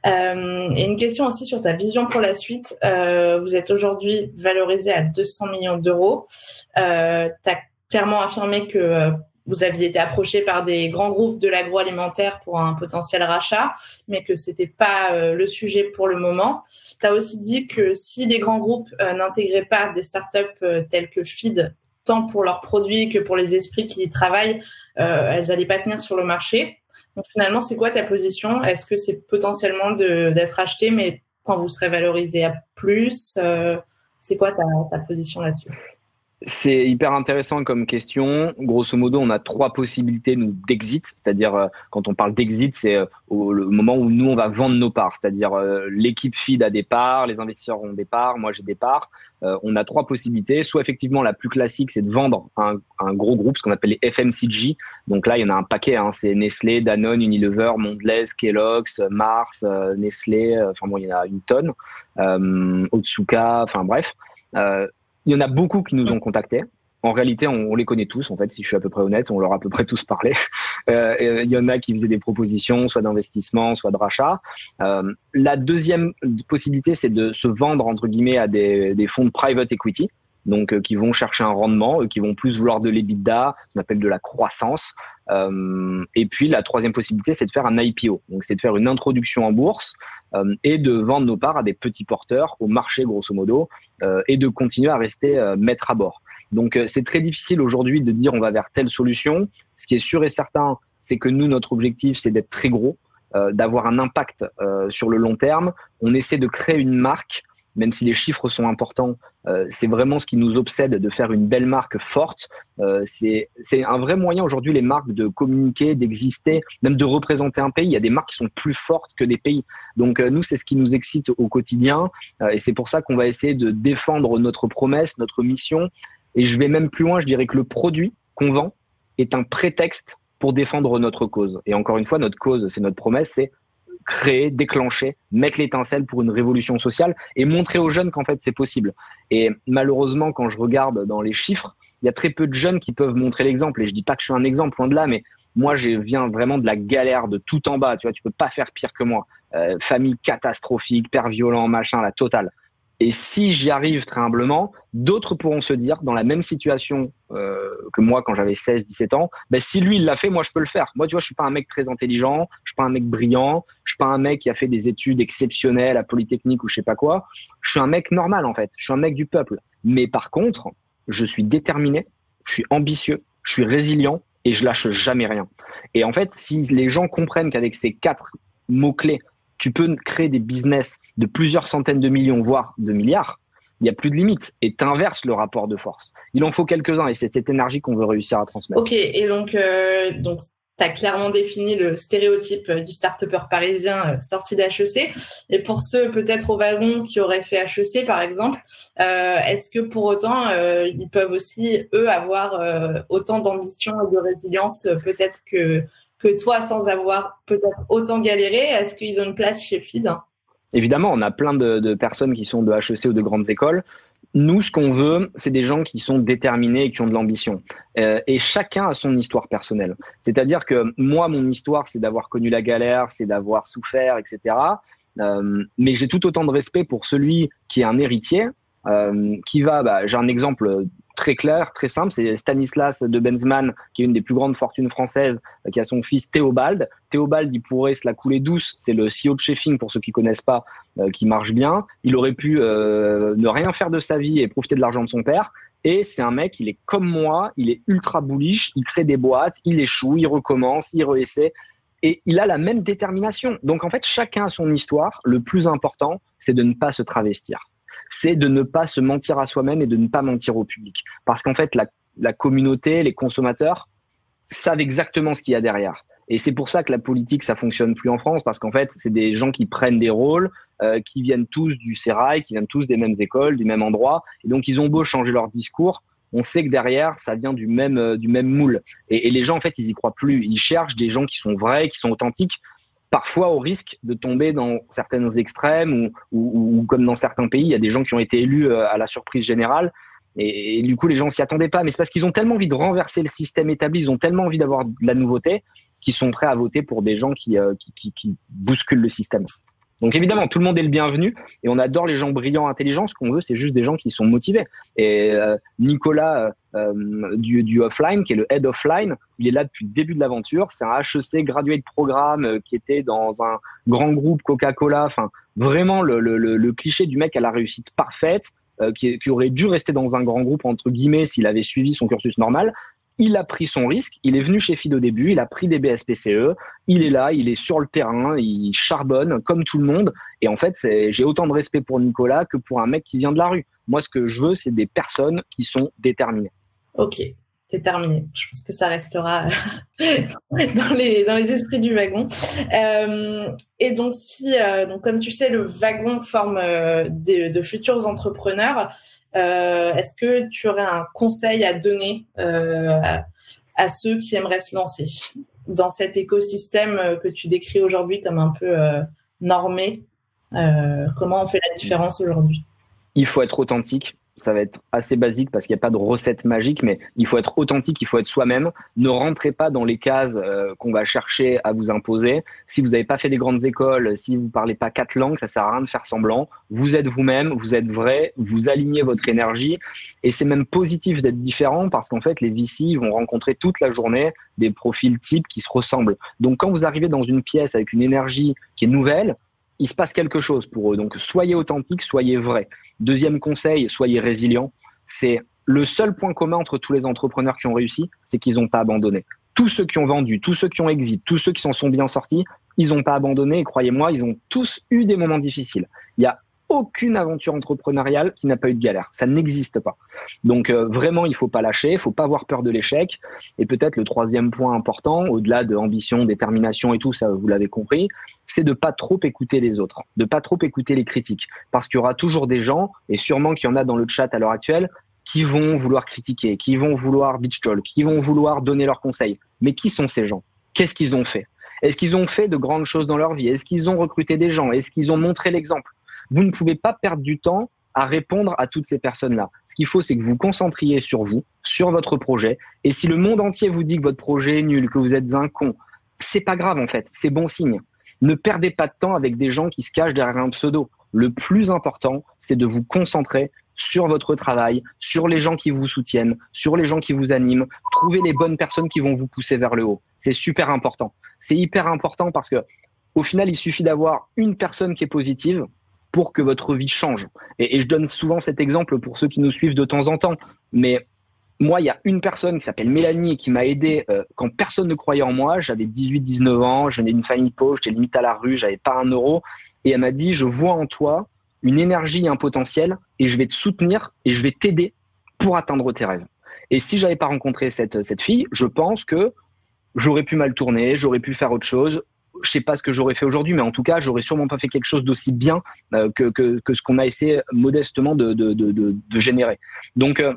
Euh, et une question aussi sur ta vision pour la suite. Vous êtes aujourd'hui valorisé à 200 millions d'euros. Tu as clairement affirmé que vous aviez été approché par des grands groupes de l'agroalimentaire pour un potentiel rachat, mais que c'était pas euh, le sujet pour le moment. Tu as aussi dit que si les grands groupes euh, n'intégraient pas des startups euh, telles que Feed, tant pour leurs produits que pour les esprits qui y travaillent, elles n'allaient pas tenir sur le marché. Donc finalement, c'est quoi ta position? Est-ce que c'est potentiellement d'être acheté, mais quand vous serez valorisé à plus, c'est quoi ta, ta position là-dessus? C'est hyper intéressant comme question. Grosso modo, on a trois possibilités nous d'exit, c'est-à-dire euh, quand on parle d'exit, c'est euh, le moment où nous on va vendre nos parts, c'est-à-dire euh, l'équipe feed a des parts, les investisseurs ont des parts, moi j'ai des parts. on a trois possibilités. Soit effectivement la plus classique, c'est de vendre un, un, gros groupe, ce qu'on appelle les FMCG. Donc là, il y en a un paquet. Hein. c'est Nestlé, Danone, Unilever, Mondelez, Kellogg's, Mars, Nestlé. Enfin bon, il y en a une tonne. Otsuka. Enfin bref. Il y en a beaucoup qui nous ont contactés. En réalité, on, les connaît tous. En fait, si je suis à peu près honnête, on leur a à peu près tous parlé. Euh, il y en a qui faisaient des propositions, soit d'investissement, soit de rachat. Euh, la deuxième possibilité, c'est de se vendre entre guillemets à des, des fonds de private equity donc euh, qui vont chercher un rendement, qui vont plus vouloir de l'EBITDA, qu'on appelle de la croissance. Euh, et puis la troisième possibilité, c'est de faire un IPO, donc c'est de faire une introduction en bourse euh, et de vendre nos parts à des petits porteurs au marché grosso modo euh, et de continuer à rester euh, maître à bord. Donc c'est très difficile aujourd'hui de dire on va vers telle solution. Ce qui est sûr et certain, c'est que nous notre objectif c'est d'être très gros, d'avoir un impact sur le long terme. On essaie de créer une marque même si les chiffres sont importants, euh, c'est vraiment ce qui nous obsède de faire une belle marque forte. Euh, c'est un vrai moyen aujourd'hui les marques de communiquer, d'exister, même de représenter un pays. Il y a des marques qui sont plus fortes que des pays. Donc euh, nous, c'est ce qui nous excite au quotidien euh, et c'est pour ça qu'on va essayer de défendre notre promesse, notre mission. Et je vais même plus loin, je dirais que le produit qu'on vend est un prétexte pour défendre notre cause. Et encore une fois, notre cause, c'est notre promesse, c'est créer, déclencher, mettre l'étincelle pour une révolution sociale et montrer aux jeunes qu'en fait c'est possible. Et malheureusement, quand je regarde dans les chiffres, il y a très peu de jeunes qui peuvent montrer l'exemple. Et je dis pas que je suis un exemple, loin de là, mais moi, je viens vraiment de la galère de tout en bas. Tu vois, tu peux pas faire pire que moi. Euh, famille catastrophique, père violent, machin, la totale. Et si j'y arrive très humblement, d'autres pourront se dire, dans la même situation euh, que moi quand j'avais 16, 17 ans, ben, si lui il l'a fait, moi je peux le faire. Moi, tu vois, je suis pas un mec très intelligent, je suis pas un mec brillant, je suis pas un mec qui a fait des études exceptionnelles à Polytechnique ou je sais pas quoi. Je suis un mec normal en fait. Je suis un mec du peuple. Mais par contre, je suis déterminé, je suis ambitieux, je suis résilient et je lâche jamais rien. Et en fait, si les gens comprennent qu'avec ces quatre mots clés tu peux créer des business de plusieurs centaines de millions, voire de milliards, il n'y a plus de limite. Et tu inverses le rapport de force. Il en faut quelques-uns et c'est cette énergie qu'on veut réussir à transmettre. Ok, et donc, euh, donc tu as clairement défini le stéréotype du start-upper parisien euh, sorti d'HEC. Et pour ceux peut-être au wagon qui auraient fait HEC, par exemple, euh, est-ce que pour autant, euh, ils peuvent aussi, eux, avoir euh, autant d'ambition et de résilience peut-être que que toi sans avoir peut-être autant galéré Est-ce qu'ils ont une place chez FID Évidemment, on a plein de, personnes qui sont de HEC ou de grandes écoles. Nous, ce qu'on veut, c'est des gens qui sont déterminés et qui ont de l'ambition. Euh, et chacun a son histoire personnelle. C'est-à-dire que moi, mon histoire, c'est d'avoir connu la galère, c'est d'avoir souffert, etc. Euh, mais j'ai tout autant de respect pour celui qui est un héritier, euh, qui va, bah, j'ai un exemple très clair, très simple. C'est Stanislas de Benzman, qui est une des plus grandes fortunes françaises, euh, qui a son fils Théobald. Théobald, il pourrait se la couler douce. C'est le CEO de Sheffing, pour ceux qui connaissent pas, euh, qui marche bien. Il aurait pu euh, ne rien faire de sa vie et profiter de l'argent de son père. Et c'est un mec, il est comme moi, il est ultra bullish, il crée des boîtes, il échoue, il recommence, il réessaie. Et il a la même détermination. Donc en fait, chacun a son histoire. Le plus important, c'est de ne pas se travestir c'est de ne pas se mentir à soi-même et de ne pas mentir au public. Parce qu'en fait, la, communauté, les consommateurs savent exactement ce qu'il y a derrière. Et c'est pour ça que la politique, ça fonctionne plus en France, parce qu'en fait, c'est des gens qui prennent des rôles, euh, qui viennent tous du sérail, qui viennent tous des mêmes écoles, du même endroit. Et donc, ils ont beau changer leur discours, on sait que derrière, ça vient du même, euh, du même moule. Et, et, les gens, en fait, ils y croient plus. Ils cherchent des gens qui sont vrais, qui sont authentiques parfois au risque de tomber dans certaines extrêmes ou, comme dans certains pays, il y a des gens qui ont été élus euh, à la surprise générale. Et, du coup, les gens s'y attendaient pas. Mais c'est parce qu'ils ont tellement envie de renverser le système établi, ils ont tellement envie d'avoir de la nouveauté, qu'ils sont prêts à voter pour des gens qui, euh, qui bousculent le système. Donc évidemment, tout le monde est le bienvenu et on adore les gens brillants, intelligents. Ce qu'on veut, c'est juste des gens qui sont motivés. Et euh, Nicolas euh, du, du, offline, qui est le head offline, il est là depuis le début de l'aventure. C'est un HEC graduate programme euh, qui était dans un grand groupe Coca-Cola. Enfin, vraiment le, le, le, cliché du mec à la réussite parfaite. Qui, qui, aurait dû rester dans un grand groupe entre guillemets s'il avait suivi son cursus normal il a pris son risque, il est venu chez FID au début, il a pris des BSPCE, il est là, il est sur le terrain, il charbonne comme tout le monde. Et en fait, j'ai autant de respect pour Nicolas que pour un mec qui vient de la rue. Moi, ce que je veux, c'est des personnes qui sont déterminées. Ok, déterminé. Je pense que ça restera dans les dans les esprits du wagon. Euh, et donc si euh, donc comme tu sais le wagon forme euh, de futurs entrepreneurs, euh, est-ce que tu aurais un conseil à donner euh, à, ceux qui aimeraient se lancer dans cet écosystème euh, que tu décris aujourd'hui comme un peu normé? Comment on fait la différence aujourd'hui? Il faut être authentique ça va être assez basique parce qu'il n'y a pas de recette magique, mais il faut être authentique, il faut être soi-même. Ne rentrez pas dans les cases euh, qu'on va chercher à vous imposer. Si vous n'avez pas fait des grandes écoles, si vous parlez pas quatre langues, ça sert à rien de faire semblant. Vous êtes vous-même, vous êtes vrai, vous alignez votre énergie, et c'est même positif d'être différent parce qu'en fait, les VC vont rencontrer toute la journée des profils types qui se ressemblent. Donc, quand vous arrivez dans une pièce avec une énergie qui est nouvelle, il se passe quelque chose pour eux. Donc, soyez authentique, soyez vrai. Deuxième conseil, soyez résilient. C'est le seul point commun entre tous les entrepreneurs qui ont réussi, c'est qu'ils n'ont pas abandonné. Tous ceux qui ont vendu, tous ceux qui ont exit, tous ceux qui s'en sont bien sortis, ils n'ont pas abandonné. Et croyez-moi, ils ont tous eu des moments difficiles. Il y a aucune aventure entrepreneuriale qui n'a pas eu de galère. Ça n'existe pas. Donc euh, vraiment, il faut pas lâcher, il faut pas avoir peur de l'échec. Et peut-être le troisième point important, au-delà de ambition, détermination et tout, ça vous l'avez compris, c'est de pas trop écouter les autres, de pas trop écouter les critiques, parce qu'il y aura toujours des gens, et sûrement qu'il y en a dans le chat à l'heure actuelle, qui vont vouloir critiquer, qui vont vouloir bitch qui vont vouloir donner leurs conseils. Mais qui sont ces gens? Qu'est-ce qu'ils ont fait? Est-ce qu'ils ont fait de grandes choses dans leur vie? Est-ce qu'ils ont recruté des gens? Est-ce qu'ils ont montré l'exemple? Vous ne pouvez pas perdre du temps à répondre à toutes ces personnes-là. Ce qu'il faut, c'est que vous concentriez sur vous, sur votre projet. Et si le monde entier vous dit que votre projet est nul, que vous êtes un con, c'est pas grave en fait, c'est bon signe. Ne perdez pas de temps avec des gens qui se cachent derrière un pseudo. le plus important, c'est de vous concentrer sur votre travail, sur les gens qui vous soutiennent, sur les gens qui vous animent. Trouver les bonnes personnes qui vont vous pousser vers le haut. C'est super important. C'est hyper important parce que au final, il suffit d'avoir une personne qui est positive pour que votre vie change. Et, je donne souvent cet exemple pour ceux qui nous suivent de temps en temps. Mais moi, il y a une personne qui s'appelle Mélanie qui m'a aidé euh, quand personne ne croyait en moi. J'avais 18-19 ans, je venais d'une famille pauvre, j'étais limite à la rue, j'avais pas un euro. Et elle m'a dit, je vois en toi une énergie et un potentiel et je vais te soutenir et je vais t'aider pour atteindre tes rêves. Et si j'avais pas rencontré cette, cette fille, je pense que j'aurais pu mal tourner, j'aurais pu faire autre chose. Je sais pas ce que j'aurais fait aujourd'hui, mais en tout cas, j'aurais sûrement pas fait quelque chose d'aussi bien euh, que, ce qu'on a essayé modestement de, générer. Donc, euh,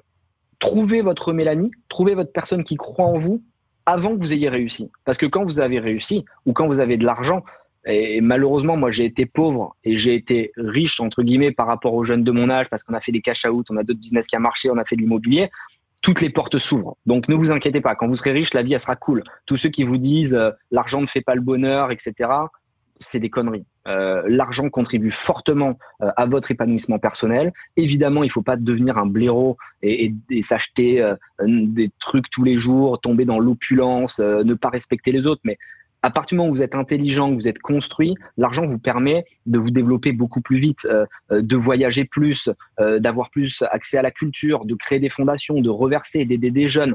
trouvez votre Mélanie, trouvez votre personne qui croit en vous avant que vous ayez réussi. Parce que quand vous avez réussi ou quand vous avez de l'argent, et malheureusement, moi, j'ai été pauvre et j'ai été riche, entre guillemets, par rapport aux jeunes de mon âge, parce qu'on a fait des cash out, on a d'autres business qui a marché, on a fait de l'immobilier. Toutes les portes s'ouvrent. Donc, ne vous inquiétez pas. Quand vous serez riche, la vie, elle sera cool. Tous ceux qui vous disent euh, l'argent ne fait pas le bonheur, etc., c'est des conneries. Euh, l'argent contribue fortement euh, à votre épanouissement personnel. Évidemment, il faut pas devenir un blaireau et, et, et s'acheter euh, des trucs tous les jours, tomber dans l'opulence, ne pas respecter les autres. Mais à partir du moment où vous êtes intelligent, que vous êtes construit, l'argent vous permet de vous développer beaucoup plus vite, euh, euh, de voyager plus, euh, d'avoir plus accès à la culture, de créer des fondations, de reverser, d'aider des jeunes.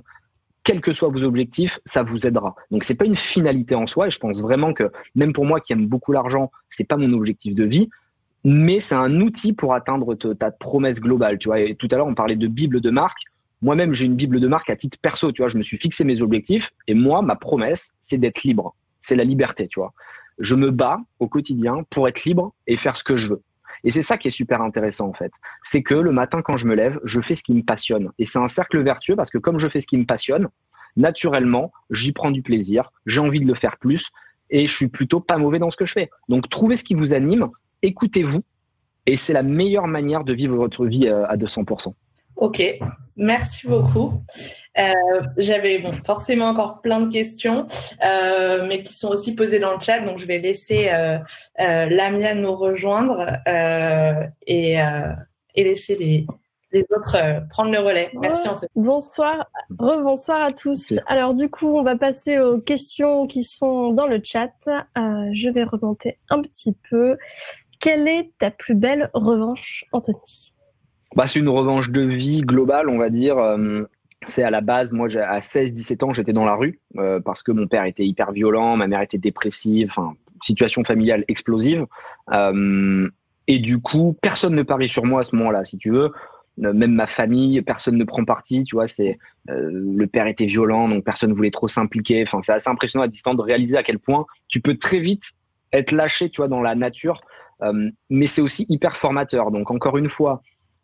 Quels que soient vos objectifs, ça vous aidera. Donc c'est pas une finalité en soi, et je pense vraiment que même pour moi qui aime beaucoup l'argent, c'est pas mon objectif de vie, mais c'est un outil pour atteindre ta promesse globale. Tu vois, tout à l'heure on parlait de bible de marque. Moi-même, j'ai une bible de marque à titre perso. Tu vois, je me suis fixé mes objectifs, et moi, ma promesse, c'est d'être libre c'est la liberté, tu vois. Je me bats au quotidien pour être libre et faire ce que je veux. Et c'est ça qui est super intéressant en fait. C'est que le matin quand je me lève, je fais ce qui me passionne. Et c'est un cercle vertueux parce que comme je fais ce qui me passionne, naturellement, j'y prends du plaisir, j'ai envie de le faire plus et je suis plutôt pas mauvais dans ce que je fais. Donc trouvez ce qui vous anime, écoutez-vous et c'est la meilleure manière de vivre votre vie euh, à 200%. Ok, merci beaucoup. Euh, J'avais bon, forcément encore plein de questions, euh, mais qui sont aussi posées dans le chat, donc je vais laisser euh, euh Lamia nous rejoindre euh, et, euh, et laisser les, les autres prendre le relais. Merci Anthony. Bonsoir, rebonsoir à tous. Alors du coup, on va passer aux questions qui sont dans le chat. je vais remonter un petit peu. Quelle est ta plus belle revanche, Anthony? Bah, c'est une revanche de vie globale, on va dire. Euh, c'est à la base, moi, à 16-17 ans, j'étais dans la rue euh, parce que mon père était hyper violent, ma mère était dépressive, enfin, situation familiale explosive. Euh, et du coup, personne ne parie sur moi à ce moment-là, si tu veux. Même ma famille, personne ne prend parti. Tu vois, c'est le père était violent, donc personne voulait trop s'impliquer. Enfin, c'est assez impressionnant à distance de réaliser à quel point tu peux très vite être lâché, tu vois, dans la nature. mais c'est aussi hyper formateur. Donc encore une fois,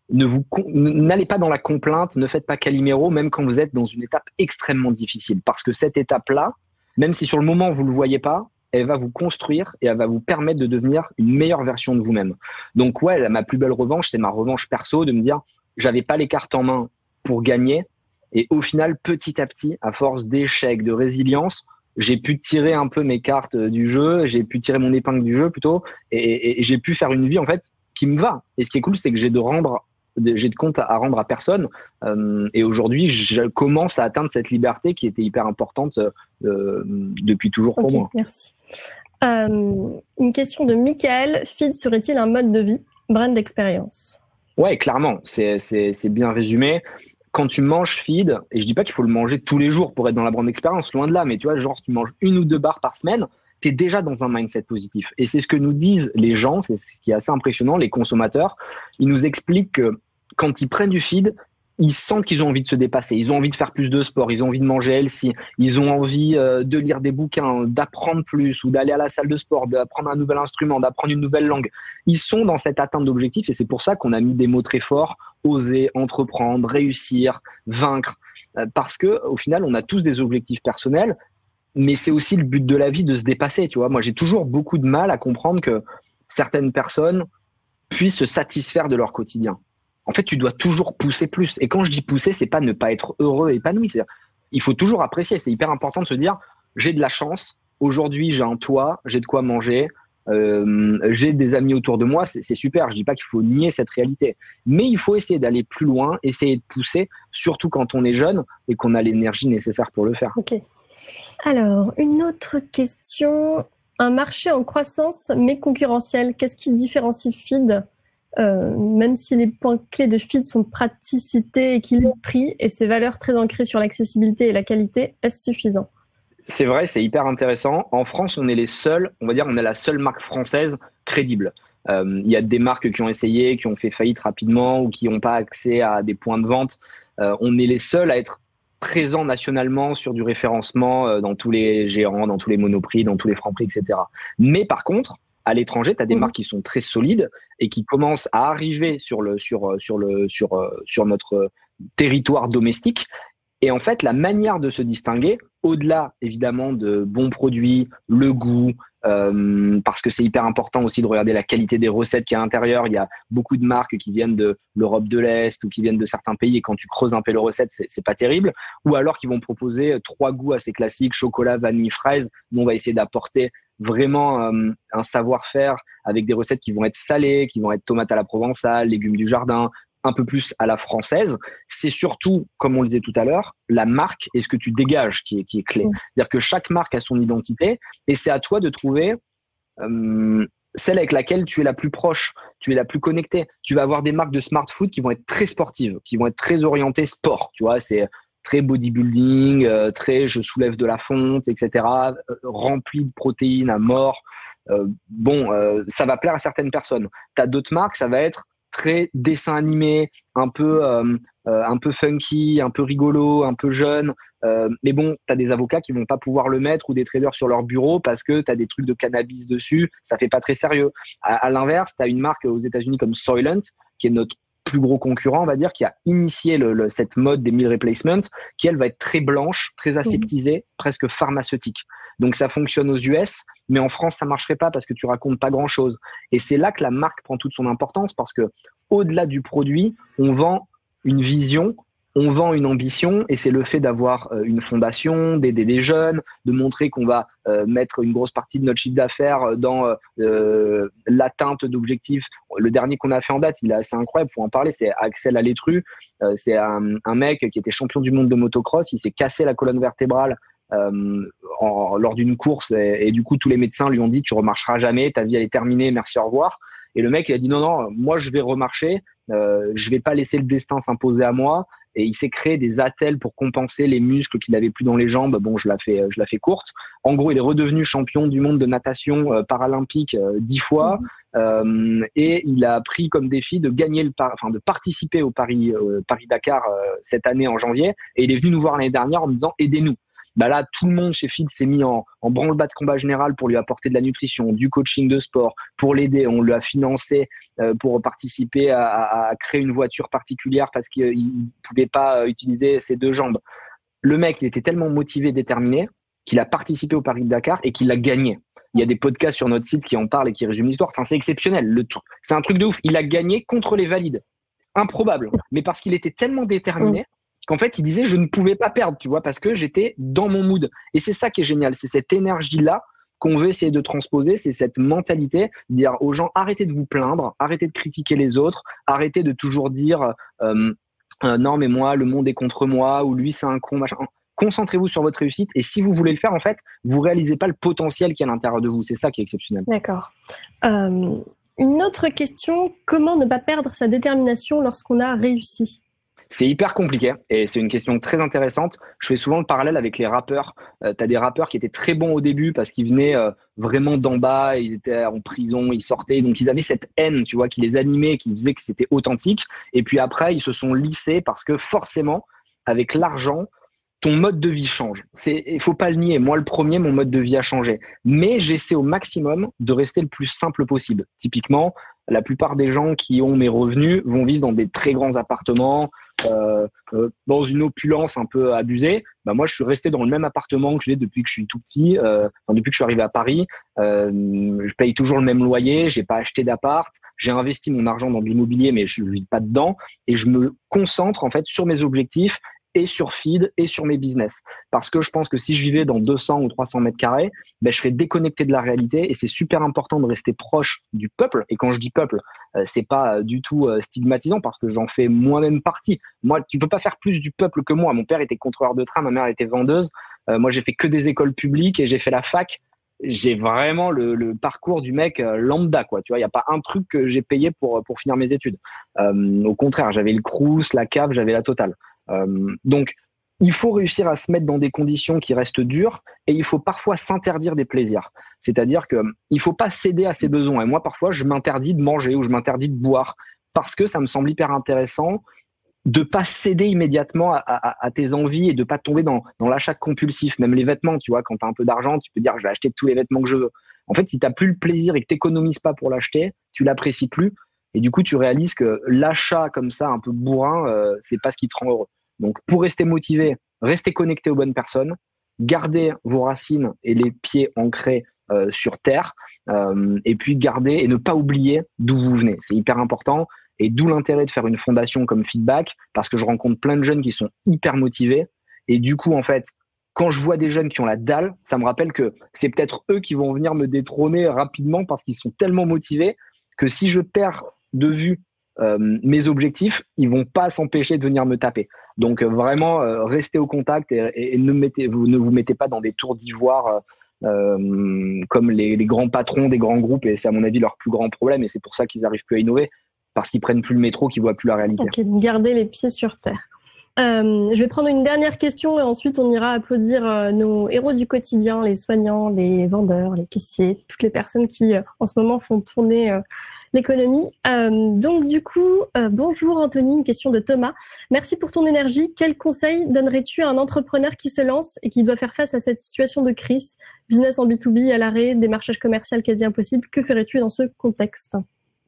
ne vous n'allez pas dans la complainte, ne faites pas Calimero, même quand vous êtes dans une étape extrêmement difficile, parce que cette étape-là, même si sur le moment vous le voyez pas, elle va vous construire et elle va vous permettre de devenir une meilleure version de vous-même. Donc ouais, ma plus belle revanche, c'est ma revanche perso de me dire, j'avais pas les cartes en main pour gagner, et au final, petit à petit, à force d'échecs, de résilience, j'ai pu tirer un peu mes cartes du jeu, j'ai pu tirer mon épingle du jeu plutôt, et j'ai pu faire une vie en fait qui me va. Et ce qui est cool, c'est que j'ai de rendre j'ai de compte à rendre à personne. Euh, et aujourd'hui, je commence à atteindre cette liberté qui était hyper importante euh, depuis toujours pour moi. Merci. Euh, une question de Michael. Feed serait-il un mode de vie, brand d'expérience? Ouais, clairement. C'est bien résumé. Quand tu manges feed, et je dis pas qu'il faut le manger tous les jours pour être dans la brand d'expérience, loin de là, mais tu vois, genre tu manges une ou deux barres par semaine, tu es déjà dans un mindset positif. Et c'est ce que nous disent les gens, c'est ce qui est assez impressionnant, les consommateurs. Ils nous expliquent que quand ils prennent du feed, ils sentent qu'ils ont envie de se dépasser, ils ont envie de faire plus de sport, ils ont envie de manger healthy, ils ont envie euh, de lire des bouquins, d'apprendre plus ou d'aller à la salle de sport, d'apprendre un nouvel instrument, d'apprendre une nouvelle langue. Ils sont dans cette atteinte d'objectifs et c'est pour ça qu'on a mis des mots très forts. Oser, entreprendre, réussir, vaincre. Euh, parce que au final, on a tous des objectifs personnels, mais c'est aussi le but de la vie de se dépasser, tu vois. Moi, j'ai toujours beaucoup de mal à comprendre que certaines personnes puissent se satisfaire de leur quotidien en fait, tu dois toujours pousser plus. Et quand je dis pousser, c'est pas ne pas être heureux, épanoui. C'est il faut toujours apprécier. C'est hyper important de se dire, j'ai de la chance. Aujourd'hui, j'ai un toit, j'ai de quoi manger. euh, j'ai des amis autour de moi, c'est super. Je dis pas qu'il faut nier cette réalité, mais il faut essayer d'aller plus loin, essayer de pousser, surtout quand on est jeune et qu'on a l'énergie nécessaire pour le faire. Ok. Alors, une autre question. Un marché en croissance mais concurrentiel, qu'est-ce qui différencie Feed? Euh, même si les points clés de Feed sont praticité, équilibre, prix et ses valeurs très ancrées sur l'accessibilité et la qualité, est-ce suffisant? C'est vrai, c'est hyper intéressant. En France, on est les seuls, on va dire, on est la seule marque française crédible. Euh, il y a des marques qui ont essayé, qui ont fait faillite rapidement ou qui n'ont pas accès à des points de vente. Euh, on est les seuls à être présents nationalement sur du référencement dans tous les géants, dans tous les monoprix, dans tous les francs prix, etc. Mais par contre, à l'étranger, tu as des mhm. marques qui sont très solides et qui commencent à arriver sur le sur euh, sur le sur euh, sur notre territoire domestique. Et en fait, la manière de se distinguer, au-delà évidemment de bons produits, le goût, euh, parce que c'est hyper important aussi de regarder la qualité des recettes qu'il y a à l'intérieur. Il y a beaucoup de marques qui viennent de l'Europe de l'Est ou qui viennent de certains pays et quand tu creuses un peu les recettes, c'est pas terrible. Ou alors qu'ils vont proposer trois goûts assez classiques, chocolat, vanille, fraise. Nous, on va essayer d'apporter vraiment euh, un savoir-faire avec des recettes qui vont être salées, qui vont être tomates à la provençale, légumes du jardin, un peu plus à la française. C'est surtout, comme on le disait tout à l'heure, la marque et ce que tu dégages qui est, qui est clé. C'est-à-dire que chaque marque a son identité et c'est à toi de trouver euh, celle avec laquelle tu es la plus proche, tu es la plus connectée. Tu vas avoir des marques de smart food qui vont être très sportives, qui vont être très orientées sport. Tu vois, c'est très bodybuilding, euh, très je soulève de la fonte, etc. Euh, rempli de protéines à mort. Euh, bon, ça va plaire à certaines personnes. Tu as d'autres marques, ça va être très dessin animé, un peu un peu funky, un peu rigolo, un peu jeune. mais bon, tu as des avocats qui vont pas pouvoir le mettre ou des traders sur leur bureau parce que tu as des trucs de cannabis dessus, ça fait pas très sérieux. À, à l'inverse, tu as une marque aux États-Unis comme Soylent qui est notre plus gros concurrent, on va dire, qui a initié le, cette mode des meal replacement, qui elle va être très blanche, très aseptisée, presque pharmaceutique. Donc ça fonctionne aux US, mais en France ça marcherait pas parce que tu racontes pas grand chose. Et c'est là que la marque prend toute son importance parce que au-delà du produit, on vend une vision on vend une ambition et c'est le fait d'avoir euh, une fondation, d'aider des jeunes, de montrer qu'on va euh, mettre une grosse partie de notre chiffre d'affaires euh, dans l'atteinte d'objectifs. Le dernier qu'on a fait en date, il est assez incroyable, faut en parler, c'est Axel Alétru. c'est un, mec qui était champion du monde de motocross, il s'est cassé la colonne vertébrale lors d'une course et, et, du coup tous les médecins lui ont dit tu remarcheras jamais, ta vie est terminée, merci au revoir. Et le mec a dit non non, moi je vais remarcher, euh, je vais pas laisser le destin s'imposer à moi et il s'est créé des attelles pour compenser les muscles qu'il n'avait plus dans les jambes. Bon, je la fais, je la fais courte. En gros, il est redevenu champion du monde de natation euh, paralympique euh, dix fois mmh. euh, et il a pris comme défi de gagner le, enfin de participer au Paris Paris Dakar cette année en janvier. Et il est venu nous voir l'année dernière en me disant aidez-nous bah là, tout le monde chez Feed s'est mis en, en branle-bas de combat général pour lui apporter de la nutrition, du coaching de sport, pour l'aider. On lui a financé euh, pour participer à, à, créer une voiture particulière parce qu'il ne pouvait pas euh, utiliser ses deux jambes. Le mec, il était tellement motivé, déterminé, qu'il a participé au Paris de Dakar et qu'il a gagné. Il y a des podcasts sur notre site qui en parlent et qui résument l'histoire. Enfin, c'est exceptionnel. Le c'est un truc de ouf. Il a gagné contre les valides. Improbable. Mais parce qu'il était tellement déterminé qu'en fait, il disait je ne pouvais pas perdre, tu vois, parce que j'étais dans mon mood. Et c'est ça qui est génial, c'est cette énergie-là qu'on veut essayer de transposer, c'est cette mentalité, dire aux gens arrêtez de vous plaindre, arrêtez de critiquer les autres, arrêtez de toujours dire euh, euh, non mais moi le monde est contre moi ou lui c'est un con machin. Concentrez-vous sur votre réussite et si vous voulez le faire en fait, vous réalisez pas le potentiel qui est à l'intérieur de vous. C'est ça qui est exceptionnel. D'accord. Euh, une autre question comment ne pas perdre sa détermination lorsqu'on a réussi? C'est hyper compliqué et c'est une question très intéressante. Je fais souvent le parallèle avec les rappeurs. Euh, tu as des rappeurs qui étaient très bons au début parce qu'ils venaient euh, vraiment d'en bas, ils étaient en prison, ils sortaient, donc ils avaient cette haine, tu vois, qui les animait, qui faisait que c'était authentique. Et puis après, ils se sont lissés parce que forcément, avec l'argent, ton mode de vie change. C'est, il faut pas le nier. Moi, le premier, mon mode de vie a changé. Mais j'essaie au maximum de rester le plus simple possible. Typiquement, la plupart des gens qui ont mes revenus vont vivre dans des très grands appartements, dans une opulence un peu abusée. Bah moi, je suis resté dans le même appartement que j'ai depuis que je suis tout petit, euh, depuis que je suis arrivé à Paris. je paye toujours le même loyer, j'ai pas acheté d'appart, j'ai investi mon argent dans de l'immobilier, mais je vis pas dedans, et je me concentre en fait sur mes objectifs et sur feed et sur mes business. Parce que je pense que si je vivais dans 200 ou 300 mètres carrés, ben, je serais déconnecté de la réalité et c'est super important de rester proche du peuple. Et quand je dis peuple, euh, c'est pas du tout stigmatisant parce que j'en fais moi-même partie. Moi, tu peux pas faire plus du peuple que moi. Mon père était contrôleur de train, ma mère était vendeuse. moi, j'ai fait que des écoles publiques et j'ai fait la fac j'ai vraiment le, parcours du mec euh, lambda quoi tu vois il y a pas un truc que j'ai payé pour pour finir mes études euh, au contraire j'avais le crous la cave j'avais la totale euh, donc il faut réussir à se mettre dans des conditions qui restent dures et il faut parfois s'interdire des plaisirs c'est-à-dire que il faut pas céder à ses besoins et moi parfois je m'interdis de manger ou je m'interdis de boire parce que ça me semble hyper intéressant de pas céder immédiatement à, tes envies et de pas tomber dans, l'achat compulsif. Même les vêtements, tu vois, quand tu as un peu d'argent, tu peux dire je vais acheter tous les vêtements que je veux. En fait, si tu plus le plaisir et que tu pas pour l'acheter, tu l'apprécies plus. Et du coup, tu réalises que l'achat comme ça, un peu bourrin, euh, c'est pas ce qui te rend heureux. Donc, pour rester motivé, restez connecté aux bonnes personnes, gardez vos racines et les pieds ancrés euh, sur terre, euh, et puis gardez et ne pas oublier d'où vous venez. C'est hyper important. Et d'où l'intérêt de faire une fondation comme feedback, parce que je rencontre plein de jeunes qui sont hyper motivés. Et du coup, en fait, quand je vois des jeunes qui ont la dalle, ça me rappelle que c'est peut-être eux qui vont venir me détrôner rapidement parce qu'ils sont tellement motivés que si je perds de vue euh, mes objectifs, ils vont pas s'empêcher de venir me taper. Donc euh, vraiment, euh, restez au contact et, ne, vous, ne vous mettez pas dans des tours d'ivoire comme les, grands patrons des grands groupes et c'est à mon avis leur plus grand problème et c'est pour ça qu'ils n'arrivent plus à innover parce qu'ils prennent plus le métro, qu'ils voient plus la réalité. Ok, garder les pieds sur terre. Je vais prendre une dernière question et ensuite on ira applaudir nos héros du quotidien, les soignants, les vendeurs, les caissiers, toutes les personnes qui en ce moment font tourner l'économie. donc du coup, bonjour Anthony, une question de Thomas. Merci pour ton énergie. Quel conseil donnerais-tu à un entrepreneur qui se lance et qui doit faire face à cette situation de crise, business en B2B à l'arrêt, démarchage commercial quasi impossible Que ferais-tu dans ce contexte?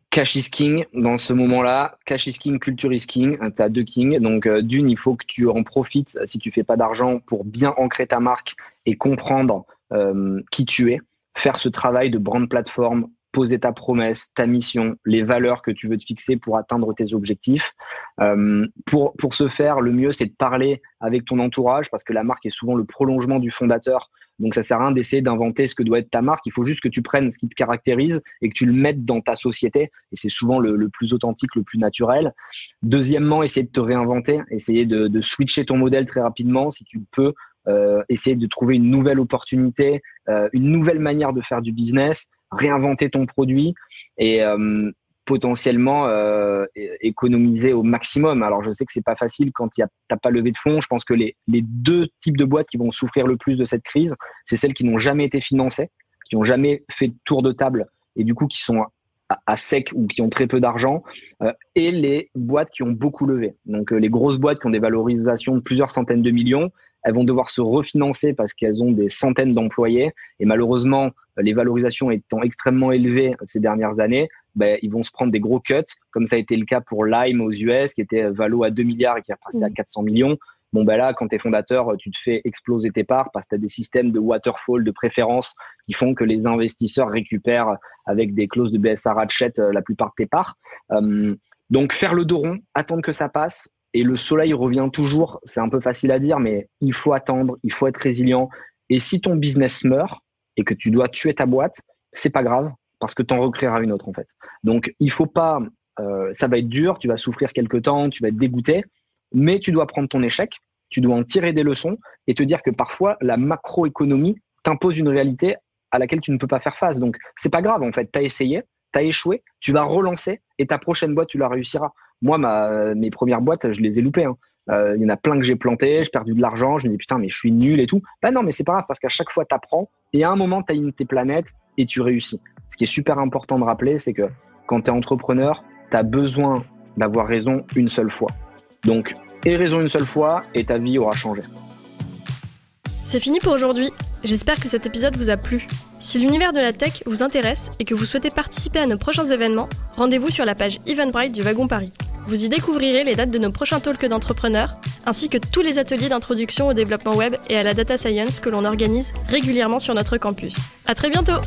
Cash is king dans ce moment-là. Cash is king, culture is king. Tu as deux kings. Donc, euh, d'une, il faut que tu en profites si tu fais pas d'argent pour bien ancrer ta marque et comprendre euh, qui tu es. Faire ce travail de brand plateforme, poser ta promesse, ta mission, les valeurs que tu veux te fixer pour atteindre tes objectifs. Euh, pour, pour ce faire, le mieux, c'est de parler avec ton entourage parce que la marque est souvent le prolongement du fondateur. Donc ça sert à rien d'essayer d'inventer ce que doit être ta marque. Il faut juste que tu prennes ce qui te caractérise et que tu le mettes dans ta société. Et c'est souvent le, plus authentique, le plus naturel. Deuxièmement, essayer de te réinventer, essayer de, de switcher ton modèle très rapidement si tu peux. Euh, essayer de trouver une nouvelle opportunité, euh, une nouvelle manière de faire du business, réinventer ton produit et euh, potentiellement euh, économiser au maximum. Alors je sais que c'est pas facile quand tu n'as pas levé de fonds. Je pense que les, les deux types de boîtes qui vont souffrir le plus de cette crise, c'est celles qui n'ont jamais été financées, qui n'ont jamais fait tour de table et du coup qui sont à, sec ou qui ont très peu d'argent, euh, et les boîtes qui ont beaucoup levé. Donc les grosses boîtes qui ont des valorisations de plusieurs centaines de millions, elles vont devoir se refinancer parce qu'elles ont des centaines d'employés. Et malheureusement, les valorisations étant extrêmement élevées ces dernières années, ben, ils vont se prendre des gros cuts, comme ça a été le cas pour Lime aux US, qui était valo à 2 milliards et qui est passé à 400 mm. millions. Bon, ben là, quand tu es fondateur, tu te fais exploser tes parts parce que tu as des systèmes de waterfall, de préférence qui font que les investisseurs récupèrent avec des clauses de BSA ratchet euh, la plupart de tes parts. Euh, donc, faire le dos rond, attendre que ça passe, et le soleil revient toujours. C'est un peu facile à dire, mais il faut attendre, il faut être résilient. Et si ton business meurt et que tu dois tuer ta boîte, c'est pas grave parce que tu en recréeras une autre en fait. Donc il faut pas, euh, ça va être dur, tu vas souffrir quelque temps, tu vas être dégoûté, mais tu dois prendre ton échec, tu dois en tirer des leçons et te dire que parfois la macroéconomie t'impose une réalité à laquelle tu ne peux pas faire face. Donc c'est pas grave en fait, tu as essayé, tu as échoué, tu vas relancer et ta prochaine boîte tu la réussiras. Moi, mes premières boîtes, je les ai loupées. Hein. Euh, il y en a plein que j'ai planté, j'ai perdu de l'argent, je me dis putain mais je suis nul et tout. Bah non mais c'est pas grave parce qu'à chaque fois tu apprends et à un moment tu as une tes planètes et tu réussis. Ce qui est super important de rappeler c'est que quand tu es entrepreneur, tu as besoin d'avoir raison une seule fois. Donc aie raison une seule fois et ta vie aura changé. C'est fini pour aujourd'hui. J'espère que cet épisode vous a plu. Si l'univers de la tech vous intéresse et que vous souhaitez participer à nos prochains événements, rendez-vous sur la page Eventbrite du Wagon Paris. Vous y découvrirez les dates de nos prochains talks d'entrepreneurs, ainsi que tous les ateliers d'introduction au développement web et à la data science que l'on organise régulièrement sur notre campus. À très bientôt!